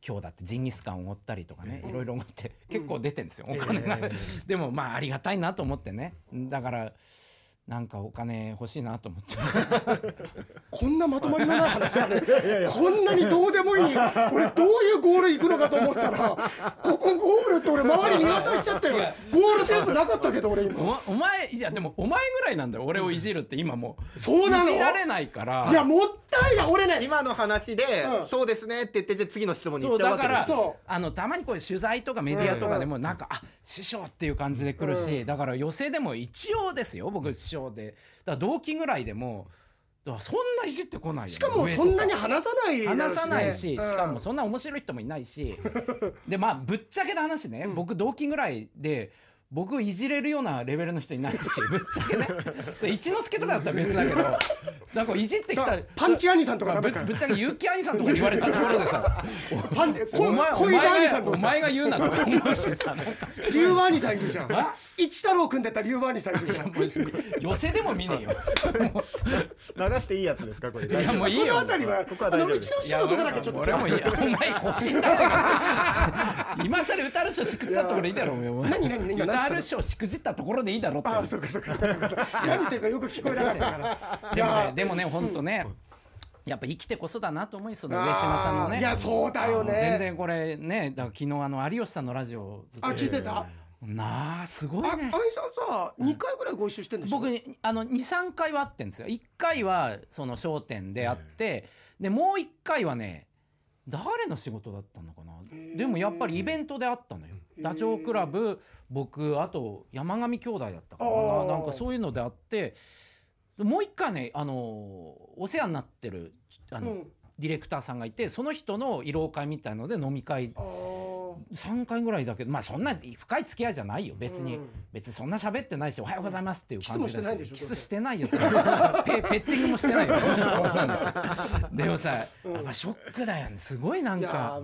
今日だってジンギスカンおごったりとかね、いろいろ思って結構出てんですよ、お金が、でもまあありがたいなと思ってね。だからなんかお金欲しいなと思って。こんなまとまりのない話ある？こんなにどうでもいい。俺どういうゴール行くのかと思ったらここゴールって俺周り見渡しちゃったよ。ゴールテープなかったけど俺今。おお前いやでもお前ぐらいなんだよ。俺をいじるって今もうそうなの？いじられないから。いやもったいない。俺ね。今の話で、うん。そうですねって言ってて次の質問に行そうだからっちゃうわけです。そう。あのたまにこういう取材とかメディアとかでもなんか、あ師匠っていう感じで来るし、だから寄席でも一応ですよ。僕師匠で。だから同期ぐらいでもだからそんないじってこないよね。しかもそんなに話さないだろう話さないし、うん。しかもそんな面白い人もいないし。でまあぶっちゃけた話ね、僕同期ぐらいで僕をいじれるようなレベルの人いないし ぶっちゃけね。一之輔とかだったら別だけどなんかいじってきたパンチ兄さんとかまあぶぶっちゃけ結城兄さんとか言われたところでさ パンお前お前がおさんとかさ。前が言うなとか思うしさ龍馬兄さんいるじゃん。あ？一太郎組んでた龍馬兄さんいるじゃん。寄せでも見ねえよ。流していいやつですかこれ。いやもういいこよの辺りはここはあのうちの師匠のとこだけちょっと俺もい。いやお前欲しいん だから今更歌る賞しくじったところでいいだろお前何何何今何つったの歌る賞しくじったところでいいだろってああそうかそうか何言ってるかよく聞こえなかった。からいでもねや。でもね本当ねやっぱ生きてこそだなと思いその上島さんのね。あーいやそうだよね。全然これねだから昨日あの有吉さんのラジオあ聞いてた？なあすごいあ、ね愛さんさ、二回ぐらいご一緒してんでしょ？僕にあの23回は会ってんですよ。1回はその『笑点』で会ってでもう1回はね誰の仕事だったのかな？でもやっぱりイベントで会ったのよダチョウ倶楽部僕あと山上兄弟だったかな。なんかそういうので会ってもう1回ねあのお世話になってるあの、うん。ディレクターさんがいてその人の慰労会みたいので飲み会3回ぐらいだけどまあそんな深い付き合いじゃないよ別に、うん。別にそんな喋ってないし「おはようございます」っていう感じでキスしてないよ。ペペッティングもしてないよ。そんなんですよ。でもさ、やっぱショックだよね。すごいなんか。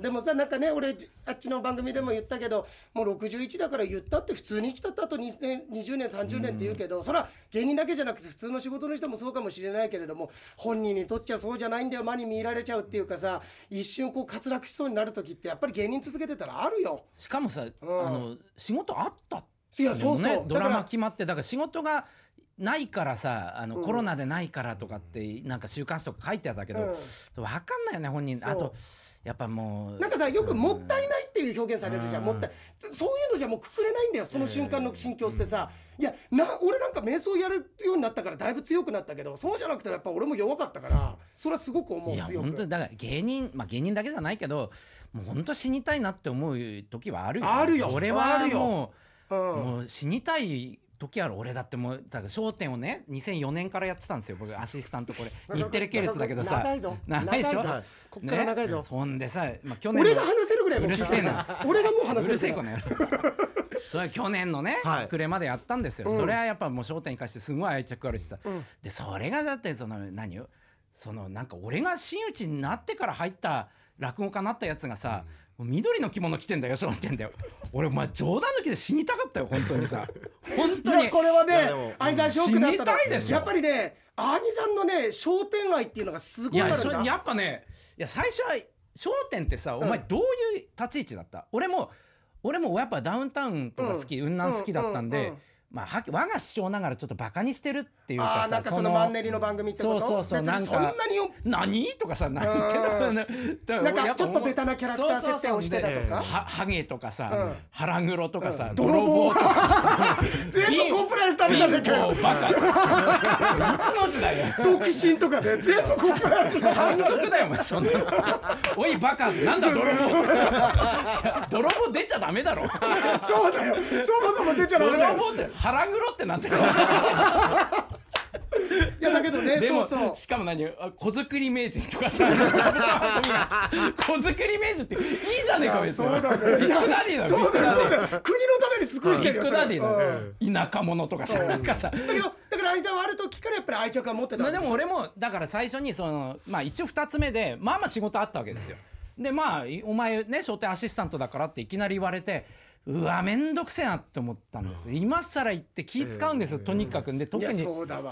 でもさなんかね俺あっちの番組でも言ったけどもう61だから言ったって普通に生きたったあと20年20年30年って言うけど、それは芸人だけじゃなくて普通の仕事の人もそうかもしれないけれども本人にとっちゃそうじゃないんだよ。間に見入られちゃうっていうかさ一瞬こう滑落しそうになる時ってやっぱり芸人続けてたらあるよ。しかもさ、ん。あの仕事あったいやそうそう、ね、ドラマ決まってだから仕事がないからさあの、コロナでないからとかってなんか週刊誌とか書いてあったけど、うん。分かんないよね本人。あとやっぱもうなんかさよくもったいないっていう表現されるじゃん、うん。もったいそういうのじゃもうくくれないんだよその瞬間の心境ってさ、いやな俺なんか瞑想やるようになったからだいぶ強くなったけどそうじゃなくてやっぱ俺も弱かったからそれはすごく思ういや本当にだから芸人まあ芸人だけじゃないけどもう本当死にたいなって思う時はあるよ。あるよ。それはもううん。もう死にたい時ある俺だってもうだから『笑点』をね2004年からやってたんですよ。僕アシスタントこれ。日テレ系列だけどさ。長いぞ。長いでしょ？ぞ。こっから長いぞ。ねそんでさ、まあ、去年の俺が話せるぐらいうるせえな。俺がもう話せるうるせえこの野郎それは去年のね、はい。暮れまでやったんですよ、うん。それはやっぱもう『笑点』に関してすごい愛着あるしさ、うん。でそれがだってその何よ？そのなんか俺が真打ちになってから入った落語家になったやつがさ、もう緑の着物着てんだよ笑点だよ。俺お前冗談抜きで死にたかったよ本当にさ。本い当に。やこれはいやでもね相沢ショックだった死にたいでしょ。やっぱりね兄さんのね商店愛っていうのがすごいあるんだ。やっぱねいや最初は『笑点』ってさお前どういう立ち位置だった、俺も俺もやっぱダウンタウンとか好き、雲南好きだったんで、うんうんうんまあは我が師匠ながらちょっとバカにしてるっていうかなんかそのマンネリの番組ってこと？そうそうそうなんかそんなによ。何？とかさ何？言ってたうんだからなんかちょっとベタなキャラクター設定をしてたとか？そうそうそうではハゲとかさ、うん。腹黒とかさ、うん。泥棒とか。全部コンプライアンスダメじゃねえかよ。バカ。いつの時代だよ。独身とかで全部コンプライアンス山賊だよお前そんなの。おいバカ。なんだ泥棒。泥棒出ちゃダメだろ。そうだよ。そもそも出ちゃダメだよ。泥棒って腹黒ってなんだよ。いやだけどねでもそうそう。しかも何？あ子作り名人とかさ。子作り名人っていいじゃねえか別に。そうだね。ビッグダディだよそうだよそうだよ。国のために尽くしビッてるよグダディだそれうん。よ田舎者とかさなんかさ。だけどだから兄さんはある時からやっぱり愛着は持ってたでも俺もだから最初にそのまあ一応2つ目でまあまあ仕事あったわけですよ。でまあいお前ね商店アシスタントだからっていきなり言われてうわめんどくせえなって思ったんです。今更言って気使うんですよ、とにかくで特に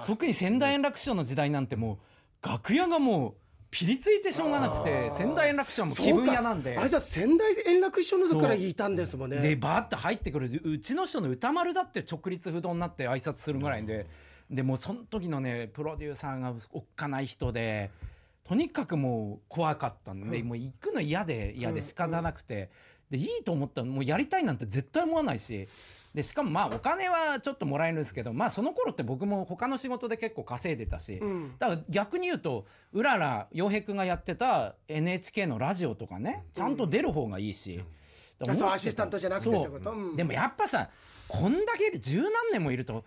特に仙台円楽師匠の時代なんてもう楽屋がもうピリついてしょうがなくて仙台円楽師匠はもう気分屋なんで。あいつは仙台円楽一緒の時からいたんですもんね。でバーッと入ってくるうちの人の歌丸だって直立不動になって挨拶するぐらいで。でもうその時のねプロデューサーがおっかない人でとにかくもう怖かったんで、もう行くの嫌で嫌で仕方なくて、でいいと思ったらもうやりたいなんて絶対思わないし。でしかもまあお金はちょっともらえるんですけどまあその頃って僕も他の仕事で結構稼いでたし、ん。だから逆に言うとうらら洋平君がやってた NHK のラジオとかねちゃんと出る方がいいし、う思ってた。アシスタントじゃなくてってこと？そう。うん。でもやっぱさこんだけ十何年もいると、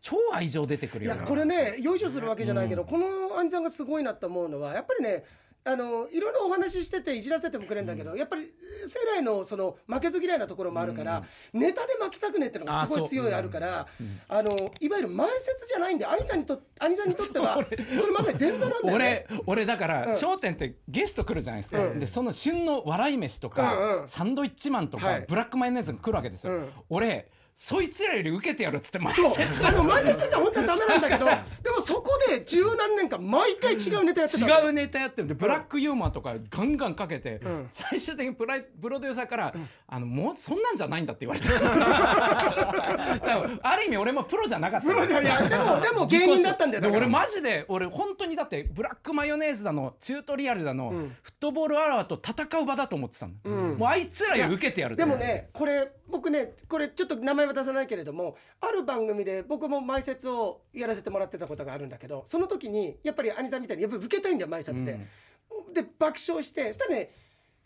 超愛情出てくるよねいやこれねよいしょするわけじゃないけど、この兄さんがすごいなと思うのはやっぱりねあのいろいろお話ししてていじらせてもくれるんだけど、やっぱり世代のその負けず嫌いなところもあるから、ネタで負けたくねってのがすごい強いあるからあのいわゆる前説じゃないんで兄さんにと兄さんにとっては それまさに前座なんだよね。俺俺だから『うん。笑点』ってゲスト来るじゃないですか、うん。でその旬の笑い飯とか、うんうん。サンドイッチマンとか、はい。ブラックマヨネーズが来るわけですよ、うん。俺そいつらより受けてやるっつって前そう。説あの前説じゃ本当はダメなんだけど でもそこで十何年間毎回違うネタやってた。の違うネタやってるんでブラックユーモアとかガンガンかけて、ん。最終的にプライプロデューサーから、あのもうそんなんじゃないんだって言われた。だからある意味俺もプロじゃなかった。プロじゃい。やでもでも芸人だったんだよ俺マジで俺本当にだってブラックマヨネーズだのチュートリアルだの、フットボールアワーと戦う場だと思ってたの、もうあいつらより受けてやるってでもねこれ僕ねこれちょっと名前は出さないけれどもある番組で僕も前説をやらせてもらってたことがあるんだけどその時にやっぱり兄さんみたいにやっぱり受けたいんだよ前説で。で爆笑してそしたらね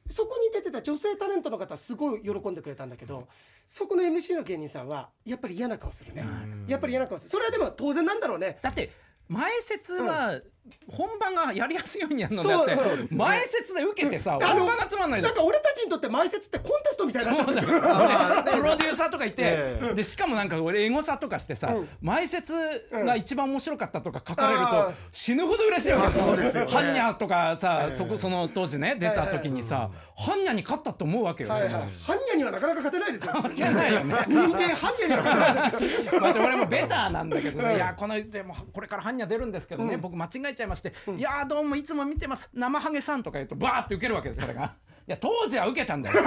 そこに出てた女性タレントの方すごい喜んでくれたんだけどそこの MC の芸人さんはやっぱり嫌な顔するね。やっぱり嫌な顔する。それはでも当然なんだろうね。だって前説は本番がやりやすいようにやるのでそうあって前説で受けてさ本番がつまんないだから俺たちにとって前説ってコンテストみたいになっちゃってる俺プロデューサーとかいて、えでしかもなんか俺エゴサとかしてさ、うん。前説が一番面白かったとか書かれると、死ぬほど嬉しいわけそうですよね。ハンニャとかさ、そこその当時ね出た時にさ、ハンニャに勝ったと思うわけよ。ハンニャにはなかなか勝てないですよ。勝てないよね。人間ハンニャには勝てない。ですよまあ、俺もベターなんだけど、ね、いやこのでもこれから般若出るんですけどね、僕間違えちゃいまして「いやーどうもいつも見てます生ハゲさん」とか言うとバーって受けるわけですそれが。いや当時は受けたんだよ。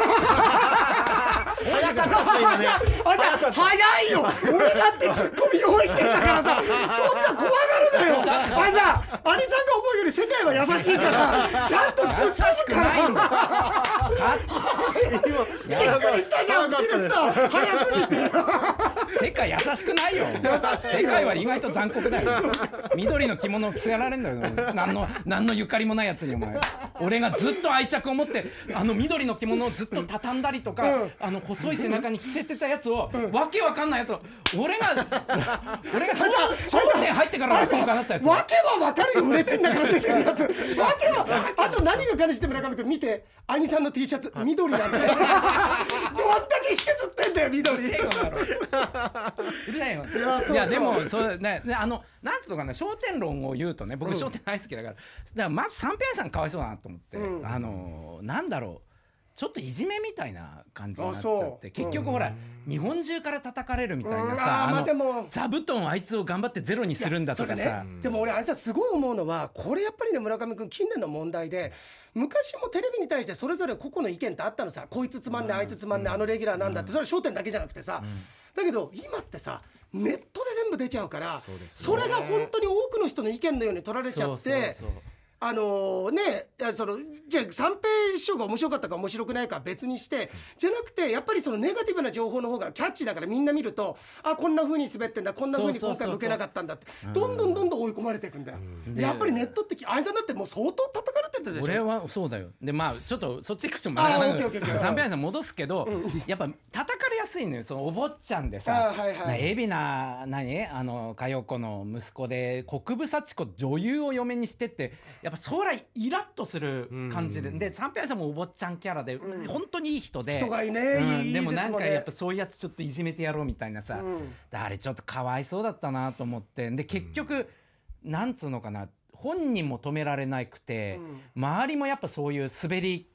早かった。ね。早いよ。俺だってツッコミ用意してんだからさ。そんな怖がるなよ。あさ兄さんが思うより世界は優しいからちゃんと優突っしくないんだかびっくりしたじゃんディレクター早すぎて。世界優しくないよ。世界は意外と残酷だよ。緑の着物を着せられんだよ。何の何のゆかりもないやつにお前。俺がずっと愛着を持ってあの緑の着物をずっと畳んだりとか、うんあの細い背中に着せてたやつを、わけわかんないやつを俺が 俺が笑笑点入ってからわけわかんなったやつわけはわかるよ売れてんだから出てるやつわけはあと何が彼して村上君見て兄さんの T シャツ緑なんだよどんだけ引きずってんだよ緑うるさいよいやでもそうねねあのなんつうのかな焦点論を言うとね僕焦点大好きだから、だからまず三平さんかわいそうだなと思って、うんあのなんだろうちょっといじめみたいな感じになっちゃって結局ほら、日本中から叩かれるみたいなさ、まあのでも。座布団あいつを頑張ってゼロにするんだとかさ、ね、でも俺あれさすごい思うのはこれやっぱりね村上君近年の問題で昔もテレビに対してそれぞれ個々の意見ってあったのさ。こいつつまんねえあいつつまんねえあのレギュラーなんだってそれは焦点だけじゃなくてさ、だけど今ってさネットで全部出ちゃうからそ,、れが本当に多くの人の意見のように取られちゃって。そうそうそうあのねいやそのじゃあ三平師匠が面白かったか面白くないかは別にしてじゃなくてやっぱりそのネガティブな情報の方がキャッチーだからみんな見るとあこんな風に滑ってんだこんな風に今回向けなかったんだってどんどんどんどん追い込まれていくんだよ。でやっぱりネットってあいつだってもう相当叩かれてるでしょ。俺はそうだよ。でまあちょっとそっち行くとまオッケーオッケーオッケー。三平さん戻すけど、やっぱ叩かれやすいのよ。そのお坊ちゃんでさあーはいはい。海老名何？あの佳代子の息子で国分幸子女優を嫁にしてってやっぱ将来イラッとする感じで、で三平さんもお坊ちゃんキャラで、本当にいい人で。人がいいねうん。いいでもなんかやっぱそういうやつちょっといじめてやろうみたいなさ、うん。であれちょっとかわいそうだったなと思って。で結局、なんつうのかな。本人も止められなくて、周りもやっぱそういう滑り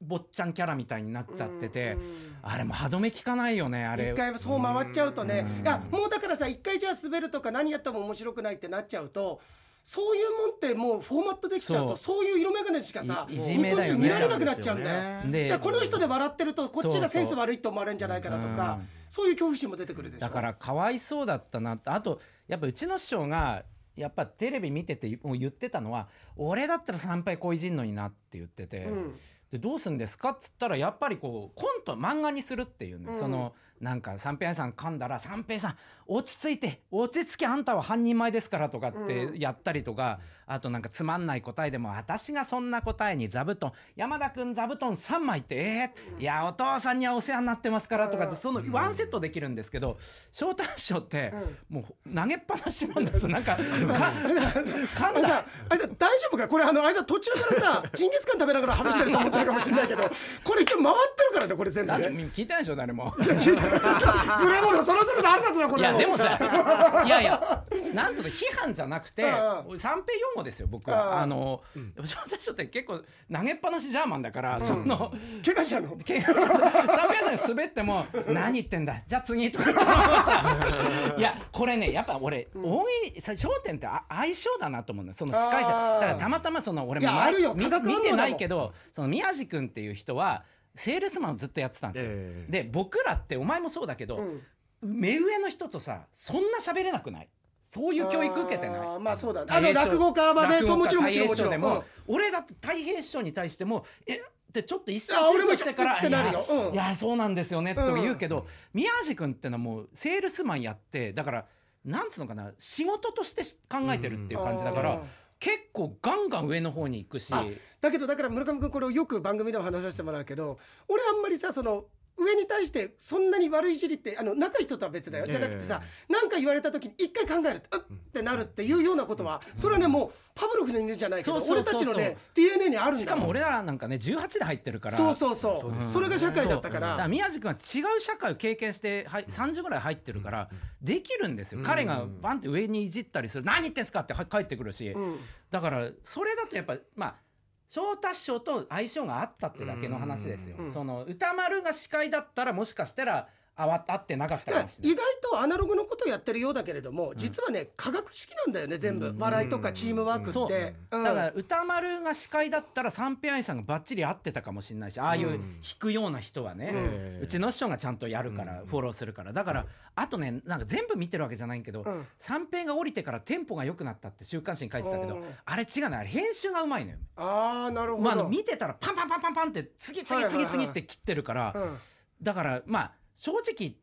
坊ちゃんキャラみたいになっちゃってて、あれも歯止め効かないよねあれ。一回そう回っちゃうとね、いやもうだからさ一回じゃあ滑るとか何やっても面白くないってなっちゃうとそういうもんってもうフォーマットできちゃうとそう。いう色眼鏡しかさ日本人見られなくなっちゃうんだよ。この人で笑ってるとこっちがセンス悪いと思われるんじゃないかなとかうん。そういう恐怖心も出てくるでしょ。だからかわいそうだったなあとやっぱうちの師匠がやっぱテレビ見ててもう言ってたのは俺だったら参拝こいじんのになって言ってて、うん。でどうするんですかっつったらやっぱりこうコント漫画にするっていうね、うん。そのなんか三平さん噛んだら三平さん落ち着いて落ち着きあんたは半人前ですからとかってやったりとか、あとなんかつまんない答えでも私がそんな答えに座布団山田君座布団3枚ってえー、いやお父さんにはお世話になってますからとかってそのワンセットできるんですけど翔太師匠ってもう投げっぱなしなんです。なんかか噛んだ。さあれさ大丈夫か？これあのあれさ途中からさ ジンギスカン食べながら話してると思ってるかもしれないけどこれ一応回ってるからねこれ全部ね。聞いてないでしょ誰も。プレモルそろそろ腹立つなこれいやでもさいやいや なんつうの批判じゃなくてう三平四語ですよ僕うんはあの翔太師匠って結構投げっぱなしジャーマンだからその怪我したの？け三平さんに滑っても「何言ってんだじゃあ次」とかいやこれねやっぱ俺大喜利さ『笑点』ってあ相性だなと思うのよその司会者。だからたまたまその俺も見てないだもんけどその宮治君っていう人はセールスマンをずっとやってたんですよ。ええ。で僕らってお前もそうだけど、目上の人とさそんな喋れなくない？そういう教育受けてない？あーまあそうだね。あの落語家はねそうもちろんも家ちろんでも、うん。俺だって太平師匠に対してもえ？ってちょっと一瞬あ俺も躊躇してからってなるよ。いやうん。いやそうなんですよねと言うけど、宮治君ってのはもうセールスマンやってだからなんつうのかな仕事として考えてるっていう感じだから、うん結構ガンガン上の方に行くし。だけどだから村上君これをよく番組でも話させてもらうけど俺あんまりさその上に対してそんなに悪いいじりってあの仲いい人とは別だよ。じゃなくてさ何か言われた時に一回考えるあっってなるっていうようなことはそれはねもうパブロフの犬じゃないけど俺たちのね DNA にあるんだしかも俺らなんかね18で入ってるから。そうそうそう。う。んそれが社会だったかそう。だからら宮治君は違う社会を経験してはい30ぐらい入ってるからできるんですよ、彼がバンって上にいじったりする「何言ってんすか?」っては帰ってくるし、うん。だからそれだとやっぱまあ翔太師匠と相性があったってだけの話ですよ、うん。その歌丸が司会だったらもしかしたらあわ合ってなかっただかもしれない。意外とアナログのことをやってるようだけれども実はね科学式なんだよね全部。笑いとかチームワークって。う。ん。だから歌丸が司会だったら三平愛さんがばっちり合ってたかもしれないしああいううん。引くような人はね、ええうちの師匠がちゃんとやるから、フォローするから。だからあとねなんか全部見てるわけじゃないけど、うん。三平が降りてからテンポが良くなったって週刊誌に書いてたけど、うん。あれ違うねあれ編集がうまいのよ。ああなるほど。まあ、見てたらパンパンパンパンパンって次々次々って切ってるから、うんだからまあ正直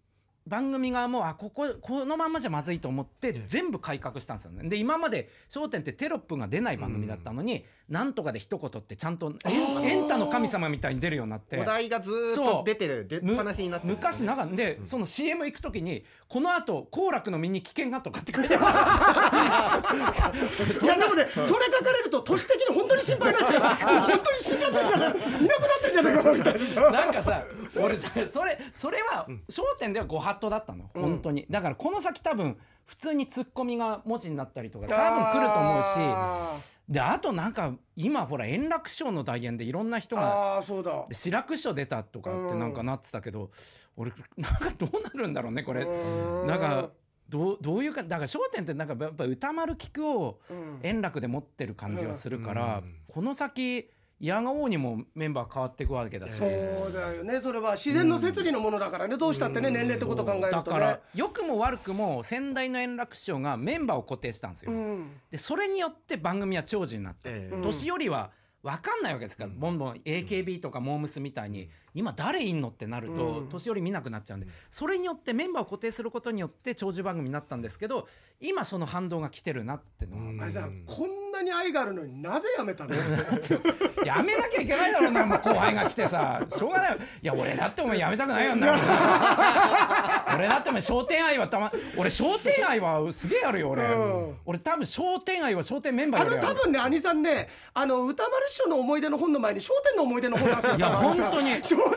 番組側もあこここのまんまじゃまずいと思って全部改革したんですよね。で今まで『笑点』ってテロップが出ない番組だったのに、なんとかで一言ってちゃんとエンタの神様みたいに出るようになって。お題がずーっと出てる出っむぱなしになってる。昔なかで、その CM 行く時にこの後好楽の身に危険がとかって書いてある。いやでもねそれ書かれると都市的に本当に心配になっちゃう。本当に死んじゃってんじゃないいなくなってんじゃないかなみたいな。さなんかさ俺それそれは『笑点』ではご法度だったの本当に。だからこの先多分普通にツッコミが文字になったりとか多分来ると思うしあであとなんか今ほら円楽師匠の代演でいろんな人ーがあーそうだ。志らく師匠出たとかってなんかなってたけど俺なんかどうなるんだろうねこれ。うん。なんかどうどういうかだから『笑点』ってなんかやっぱ歌丸聞くをうん。円楽で持ってる感じはするから、うん。この先いやが王にもメンバー変わっていくわけだし、そうだよね。それは自然の摂理のものだからね。どうしたってね年齢ってこと考えるとね。だから良くも悪くも先代の円楽師匠がメンバーを固定したんですよ、うん。でそれによって番組は長寿になった、ええ年寄りは分かんないわけですから、ボンボン AKB とかモームスみたいに今誰いんのってなると、うん。年寄り見なくなっちゃうんでそれによってメンバーを固定することによって長寿番組になったんですけど今その反動が来てるなってのは、うん。あれさこんなに愛があるのになぜやめたの？やめなきゃいけないだろうなもう後輩が来てさ。しょうがないよ。いや俺だってお前やめたくないよな。俺だってお前商店愛はたま俺商店愛はすげえあるよ俺、うん。俺多分商店愛は商店メンバーあのよ。りある多分ね兄さんねあの歌丸師匠の思い出の本の前に『笑点』の思い出の本出すよいや本当に。笑点笑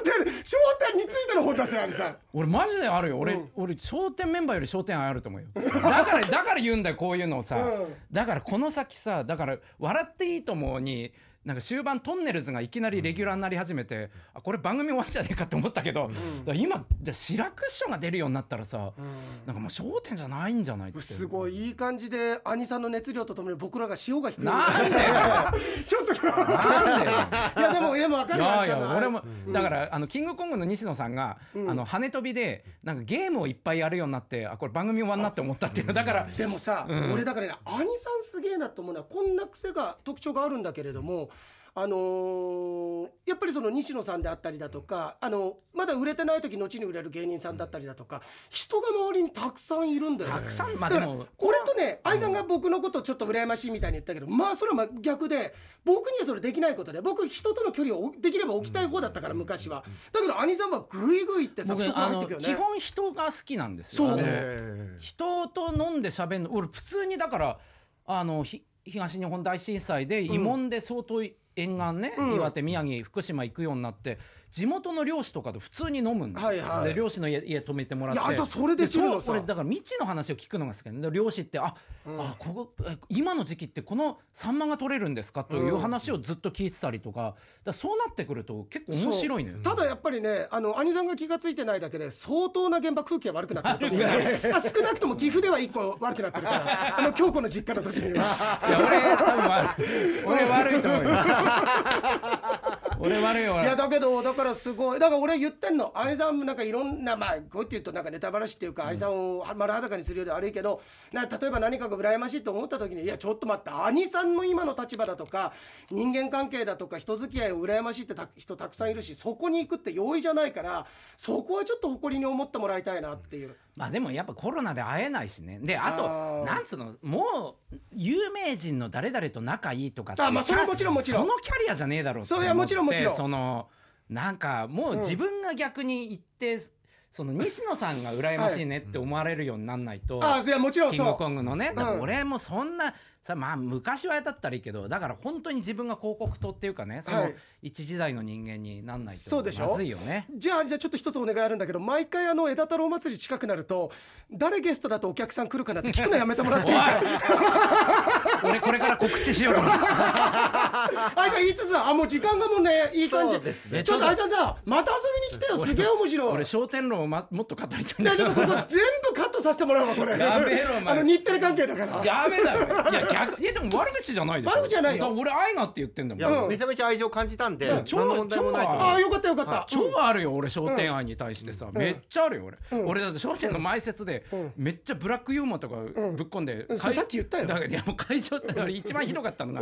点についての本出すよ兄さん。俺マジであるよ。俺、うん。俺商店メンバーより商店愛あると思うよ。だからだから言うんだよこういうのをさ、うん。だからこの先さだから「笑っていいとも」になんか終盤トンネルズがいきなりレギュラーになり始めて、あこれ番組終わっちゃねえかって思ったけど、だから今じゃあ志らく師匠が出るようになったらさ、なんかもう焦点じゃないんじゃないって。すごいいい感じで兄さんの熱量とともに僕らが潮が引くなんでよ。ちょっと。なんでよ。いやでもでも分かいるよやいや俺も、だからあのキングコングの西野さんが、あの跳ね飛びでなんかゲームをいっぱいやるようになってあこれ番組終わんなって思ったっていう。だからでもさ、俺だからね兄さんすげえなと思うのはこんな癖が特徴があるんだけれどもあのーやっぱりその西野さんであったりだとかあのまだ売れてない時後に売れる芸人さんだったりだとか人が周りにたくさんいるんだよね。たくさんまあでもこれとね愛さんが僕のことちょっと羨ましいみたいに言ったけどまあそれは真逆で僕にはそれできないことで僕人との距離をできれば置きたい方だったから昔は。だけど兄さんはグイグイってさ僕懐あの入ってくよね。基本人が好きなんですそう。よあのえ人と飲んで喋るの俺普通にだからあのひ東日本大震災で慰問で相当沿岸ね、うん。岩手宮城福島行くようになって地元の漁師とかと普通に飲むんだよ、はいはい。で漁師の家家泊めてもらって。いや朝それで来るのさ。俺だから未知の話を聞くのが好きで漁師ってあ、あここえ今の時期ってこのサンマが取れるんですか？という話をずっと聞いてたりとか。だそうなってくると結構面白いのよ。ただやっぱりねあの兄さんが気が付いてないだけで相当な現場空気が悪くなってる少なくとも岐阜では一個悪くなってるから あの京子の実家の時には。いや俺俺悪いと思うよ俺悪いよ俺。いやだけどだからすごいだから俺言ってんの。愛さんもなんかいろんなまあこうやって言うとなんかネタばらしっていうか愛さんを丸裸にするようで悪いけどな例えば何かが羨ましいと思った時にいやちょっと待って兄さんの今の立場だとか人間関係だとか人付き合いを羨ましいってた人たくさんいるしそこに行くって容易じゃないからそこはちょっと誇りに思ってもらいたいなっていう。まあでもやっぱコロナで会えないしね。であとあーなんつうのもう有名人の誰々と仲いいとかあまあそれはもちろんもちろん。そのキャリアじゃねえだろうってそういやもちろんもちろん。そのなんかもう自分が逆に言って、その西野さんが羨ましいねって思われるようになんないと、あいやもちろんキングコングのね。だか俺もそんなさまあ昔はだったらいいけどだから本当に自分が広告塔っていうかねそのはい。一時代の人間になんないとそうでしょ？まずいよね。じゃあじゃあちょっと一つお願いあるんだけど毎回あの枝太郎祭り近くなると誰ゲストだとお客さん来るかなって聞くのやめてもらっていいか？俺これから告知しようと思って。あいさん言いつつあもう時間がもうねいい感じ。ね。ちょっとあいさんさまた遊びに来てよ。すげえ面白い。俺商店路を、ま、もっと語りたいんだけど大丈夫ここ全部カットさせてもらうわこれ。やめろお前。あの日テレ関係だから。やめだよ。いや逆。いやでも悪口じゃないでしょ。悪口じゃないよ。だから俺愛がって言ってんだもん。いや、うん。めちゃめちゃ愛情感じたんで、うん。何の問題もないと。思うああよかったよかった、超あるよ俺商店愛に対してさ、めっちゃあるよ俺、うん。俺だって商店の前説で、ん。めっちゃブラックユーモアとかぶっ込んで、うん。それさっき言ったよ。だからいやもう会場って俺一番ひどかったのが、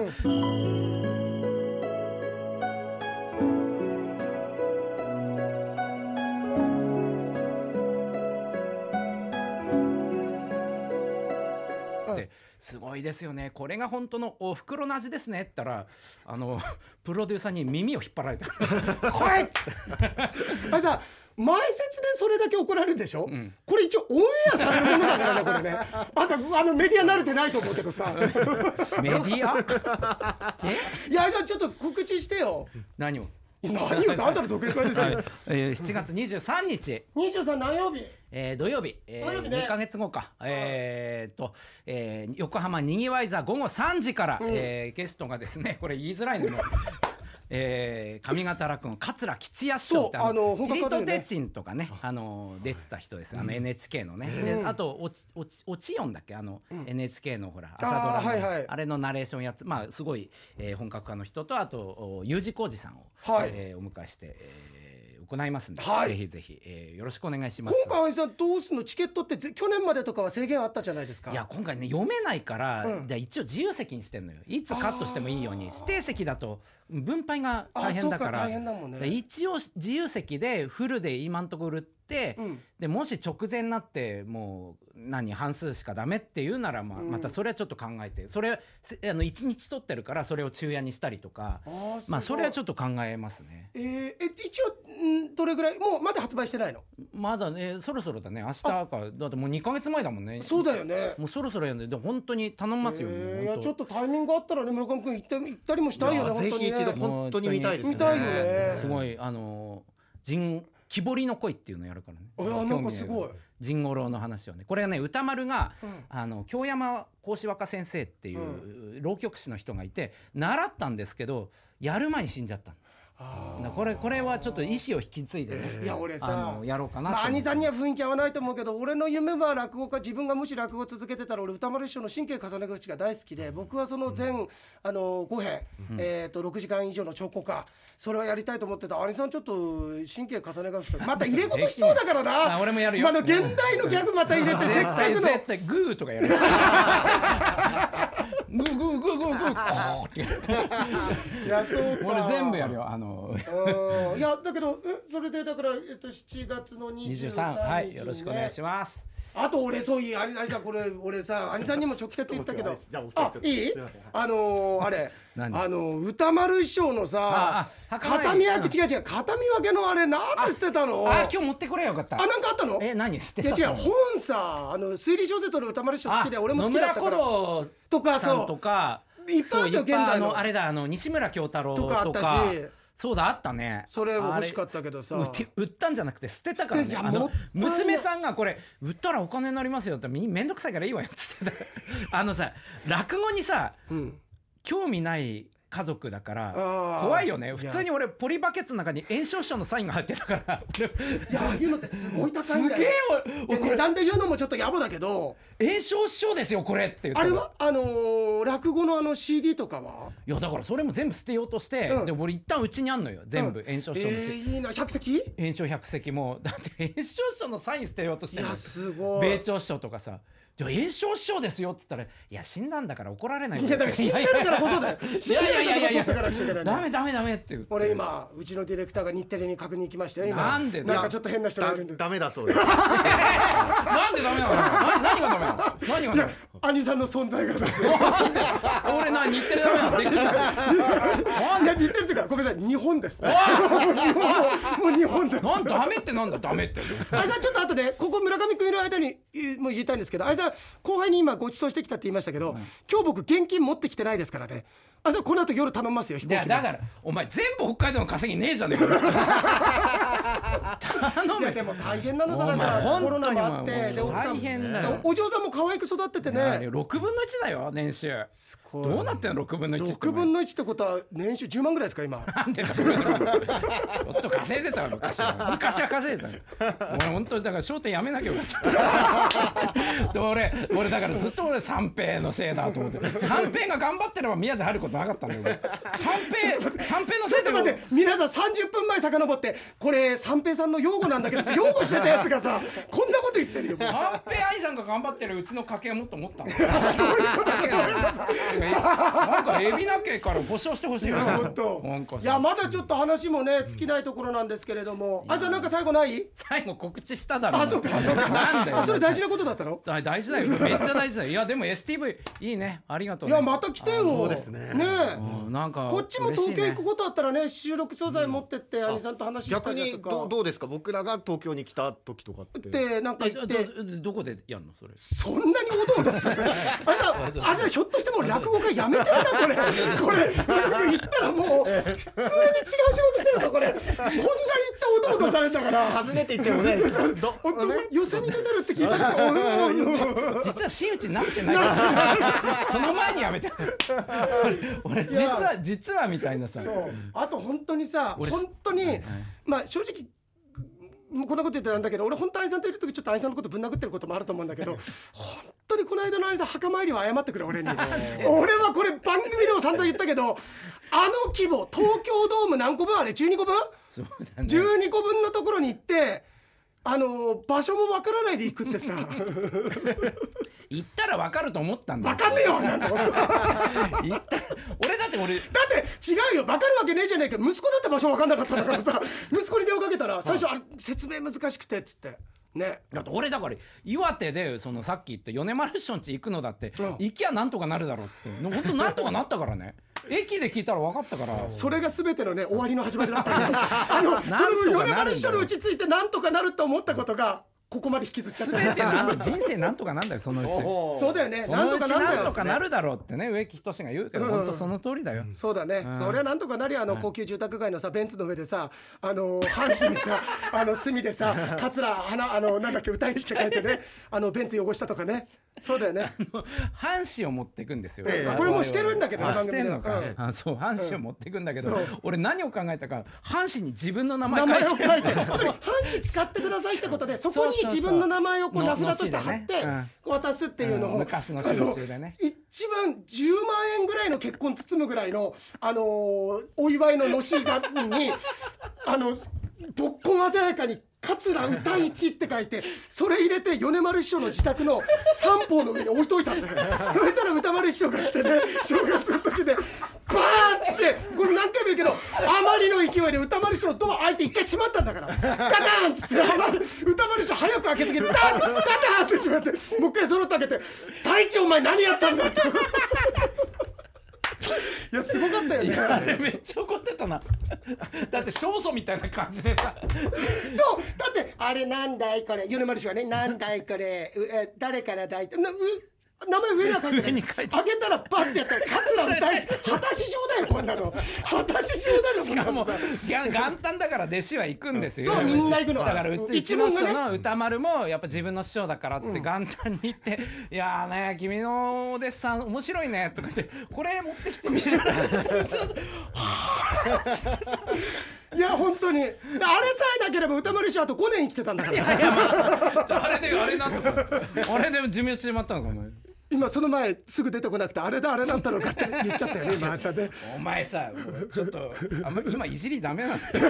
すごいですよね。これが本当のお袋の味ですね。って言ったらあのプロデューサーに耳を引っ張られた。来いってあれさ前説でそれだけ怒られるでしょ、これ一応オンエアされるものだからねこれね。あんたあのメディア慣れてないと思うけどさ。メディア？え いやあいさんちょっと告知してよ。何を、いや何よあんたの得意会ですよ。えー、7月23日。23何曜日？えー土曜日、えー土曜日ね。2か月後か、えーっと、えー横浜にぎわい座午後3時から、えーゲストがですねこれ言いづらいのよえー上方落語桂吉弥師匠ってあの本チリとデチンとかねあの出てた人です。あの NHK のね、であとおちおちおちよんだっけ？あの、NHK のほら朝ドラのあーはいはい。あれのナレーションやつ。まあすごい、えー本格派の人とあとお U 字工事さんを、はい。えーお迎えして、えー行いますんで、はい。ぜひぜひ、えーよろしくお願いします。今回さんどうすんの？チケットってぜ去年までとかは制限あったじゃないですか。いや今回ね読めないから、うん。じゃあ一応自由席にしてんのよ。いつカットしてもいいように指定席だと分配が大変だから。一応自由席でフルで今んところ売って、うん。でもし直前になってもう何半数しかダメっていうなら、まあうん。またそれはちょっと考えてそれせあの1日取ってるからそれを昼夜にしたりとかまあそれはちょっと考えますね。えーえ一応んどれぐらい？もうまだ発売してないの？まだねそろそろだね。明日かだってもう2か月前だもんね。そうだよね。もうそろそろやんでで本当に頼みますよ、えーいやちょっとタイミングあったらね村上君行って行ったりもしたいよね本当に。ねぜひ一度本当に見たいですね。見たいよね。すごいあの人木彫りの恋っていうのやるからね。いやなんかすごい。陣五郎の話をね。これはね歌丸が、うん。あの京山幸志若先生っていう、浪曲師の人がいて習ったんですけどやる前に死んじゃったこれこれはちょっと意思を引き継いでね、ー。いや俺あさのやろうかなまあ、兄さんには雰囲気合わないと思うけど俺の夢は落語家自分がもし落語続けてたら俺歌丸師匠の神経重ね口が大好きで僕はその全、あの5編、えー、と6時間以上の彫刻家それはやりたいと思ってた兄さんちょっと神経重ね口また入れ事しそうだからな。あ俺もやるよ。まあ現代のギャグまた入れてせっかくの。絶対グーとかやる グーグーグーグーグーこうって。いやそうか。俺全部やるよあの。うん。いやだけどえそれでだから、えっと、7月の23日。に、23はいよろしくお願いしますあと俺そういいあれあれさこれ俺さ兄さんにも直接言ったけど。じゃああいい？あのー、あれ何？あの歌丸師匠のさ片見分け違う違う片見分けのあれなんで捨てたの？あ今日持ってこれよかった。あなんかあったの？え何？捨ていやた違う本さあの推理小説の歌丸師匠好きで俺も好きだったから。とかそう。かいっぱいあったよ現代の。あれだあの西村京太郎とかあったしそうだあったね。それも欲しかったけどさ。売って売ったんじゃなくて捨てたからね。あの娘さんがこれ売ったらお金になりますよってみめんどくさいからいいわよっつってた。あのさ落語にさうん。興味ない家族だから怖いよね。普通に俺ポリバケツの中に炎症師匠のサインが入ってたから。俺いやああいうのってすごい高いすんだよ。げえ値段で言うのもちょっと野暮だけど。炎症師匠ですよこれって。あれは？あのー落語のあの CD とかは？いやだからそれも全部捨てようとして、うん。で俺一旦うちにあんのよ全部。うん。炎症師匠の、えー、いいな。百席？炎症百席も。だって炎症師匠のサイン捨てようとしていやすごい。米朝師匠とかさ「じゃあ炎症師匠ですよ」っつったら「いや死んだんだから怒られないよいやだから死んでるからこそだよ。死んでるから取ってから来ちゃいけないんだよダメダメダメって言って。俺今うちのディレクターが日テレに確認来ましたよ今。なんでなんかちょっと変な人がいだるんで。ダメだそうです。なんでダメなの？な何がダメなの？何がダメ兄さんの存在がですよ俺な日テレダメなのできるいや日テレってかごめんなさい日本です。もう日本です。なんダメってなんだダメって。あいさんちょっと後でここ村上君いる間にもう言いたいんですけどあいさん後輩に今ご馳走してきたって言いましたけど、今日僕現金持ってきてないですからね。あいさんこの後夜頼みますよ飛い行機だからお前全部北海道の稼ぎねえじゃねえか頼めいやでも大変なのさだからコロナもあってで奥さん大変だよ。おお嬢さんも可愛く育っててね。6分の1だよ年収。どうなってんの6分の1って6分の1ってことは年収10万ぐらいですか今？なんでだよちょっと稼いでたよ昔は。昔は稼いでたよ。俺本当にだから商店やめなきゃよかった。で俺俺だからずっと俺三平のせいだと思って。三平が頑張ってれば宮地入ることなかったんだよ俺。三平三平のせいで皆さん30分前遡ってこれ三平さんの擁護なんだけどって擁護してたやつがさこんなこと言ってるよ。三平愛さんが頑張ってるうちの家計はもっと思ったの。なんか海老名家から保証してほしいよいやまだちょっと話もね尽きないところなんですけれどもあいさんなんか最後ない？最後告知しただろあそうかそうか。なんだよ。あそれ大事なことだったの？あ大事だよ。めっちゃ大事だよ。いやでも STV いいね。ありがとうね。いやまた来てよ。そうですね。ねうんなんかこっちも東京行くこことあったらね収録素材持ってって兄さんと話した逆にりだとかどうどうですか？僕らが東京に来た時とかって。ってなんか言って。どどこでやんのそれ？そんなにおどおどするあれさあれさひょっとしてもう落語家やめてるなこれ。これ言ったらもう普通に違う仕事してるぞこれ。こんな言っておどおどされたから。初めて言ってもね。ど 本当予選に出てるって聞いたんですよ 実は真打ちになってない。その前にやめて俺 俺実は実はみたいなさ。あと本当にさ俺本当にまあ正直もうこんなこと言ってなんだけど俺本当愛さんといる時ちょっと愛さんのことぶん殴ってることもあると思うんだけど本当にこの間の愛さん墓参りは謝ってくれ俺に。俺はこれ番組でも散々言ったけどあの規模東京ドーム何個分あれ？12個分？ね。12個分のところに行ってあの場所もわからないで行くってさ行ったら分かると思ったんだ。わかんねえよなんだだって行った俺だって俺。違うよ分かるわけねえじゃねえけど息子だって場所分かんなかったんだからさ息子に電話かけたら最初あれ説明難しくてっつって。ね。だって俺だから岩手でそのさっき言った米丸師匠んち行くのだって、うん。行きゃなんとかなるだろうっつって。本当なんとかなったからね。駅で聞いたら分かったから。それが全てのね終わりの始まりだったあのその米丸師匠のうちついてなんとかなると思ったことがここまで引きずっちゃった。全てなん人生なんとかなんだよそのうち。そうだよね。なんとかなんだよなんとかなるだろうってね植木仁が言うけど、うん。本当その通りだよ、そうだね、ん。そりゃなんとかなりゃあの高級住宅街のさベンツの上でさあの阪神にさ あの隅でさ桂花あのなんだっけ歌いって書いてね あのベンツ汚したとかね。そうだよね。半紙を持ってくんですよ、ええ。これもうしてるんだけど番組で。してんのか、うん。あそう半紙を持ってくんだけど、俺何を考えたか半紙に自分の名名前書いてる前を書いて阪神使ってくださいってことでそこに自分の名前をこうの名札として貼って渡すっていうのを、うん。昔の収集でね。一番10万円ぐらいの結婚包むぐらいのあのーお祝いののし紙にあのぼっこん鮮やかに桂歌一って書いてそれ入れて米丸師匠の自宅の三方の上に置いといたんだよ置いたら歌丸師匠が来てね正月の時でバーンっつってこれ何回も言うけどあまりの勢いで歌丸師匠のドア開いて一回閉まったんだからガタンっつって歌丸師匠早く開けすぎてダンガタンって閉まってもう一回そろって開けて「太一お前何やったんだ」って。いやすごかったよね。あれめっちゃ怒ってたな。だって勝訴みたいな感じでさ。そうだってあれなんだいこれ。米丸氏はねなんだいこれ。うえ誰からだいなう名前上には書いてない。上に書いて開けたらパッてやったら桂大一果たし状だよこんなの。果たし状だよしかも元元旦だから弟子は行くんですよ、そうみんな行くの。だからう一門がね。一の師匠の歌丸もやっぱ自分の師匠だからって元旦に行って「いやーね君のお弟子さん面白いね」とか言って「これ持ってきてみる」いや本当に。あれさえなければ歌丸師匠あと5年生きてたんだから。ああれであれなんとか。あれで寿命縮まったのかお前。今その前すぐ出てこなくてあれだあれだったのかって言っちゃったよね今朝でお前さちょっとあんま今いじりダメなんだよ。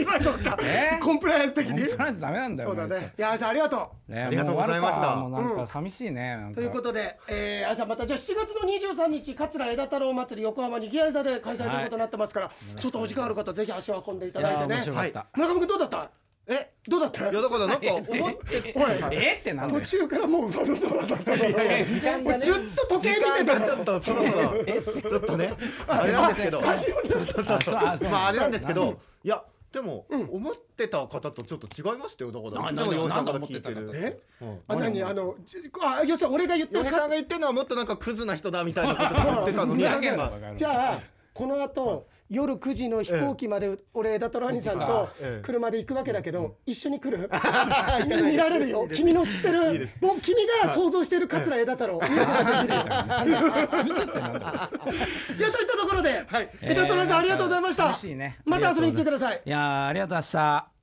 今そうか。え？コンプライアンス的コンにプライアンスダメなんだよそうだね。いや朝ありがとう。ねありがとうございました。もうなんか寂しいねなんか。ということで、えー、朝またじゃあ7月の23日桂枝太郎祭り横浜にぎわい座で開催ということになってますから、ちょっとお時間ある方ぜひ足を運んでいただいてね。白かった、村上君どうだった？えどうだった？いやだからなんか思ってえおいえ？ってなんだよ途中からもう馬の空だったの。間もうずっと時計見てたちょのっとそろそろ。ちょっとねあれなんですけど。スタジオにあそう。あそう。まああれなんですけどいやでも思ってた方とちょっと違いましたよ。だからないつも洋さんからなん聞いてる。なんだ。え？うん。あ何？あのじあ要するに俺が言ってる洋さんが言ってるのはもっとなんかクズな人だみたいなこと言ってたのに。じゃあこの後夜9時の飛行機まで俺枝太郎兄さんとええ。車で行くわけだけど一緒に来る？見られるよ。君の知ってる？僕君が想像してる桂枝太郎。いやといったところではい。枝太郎さんありがとうございました。また遊びに来てください。いやーありがとうございました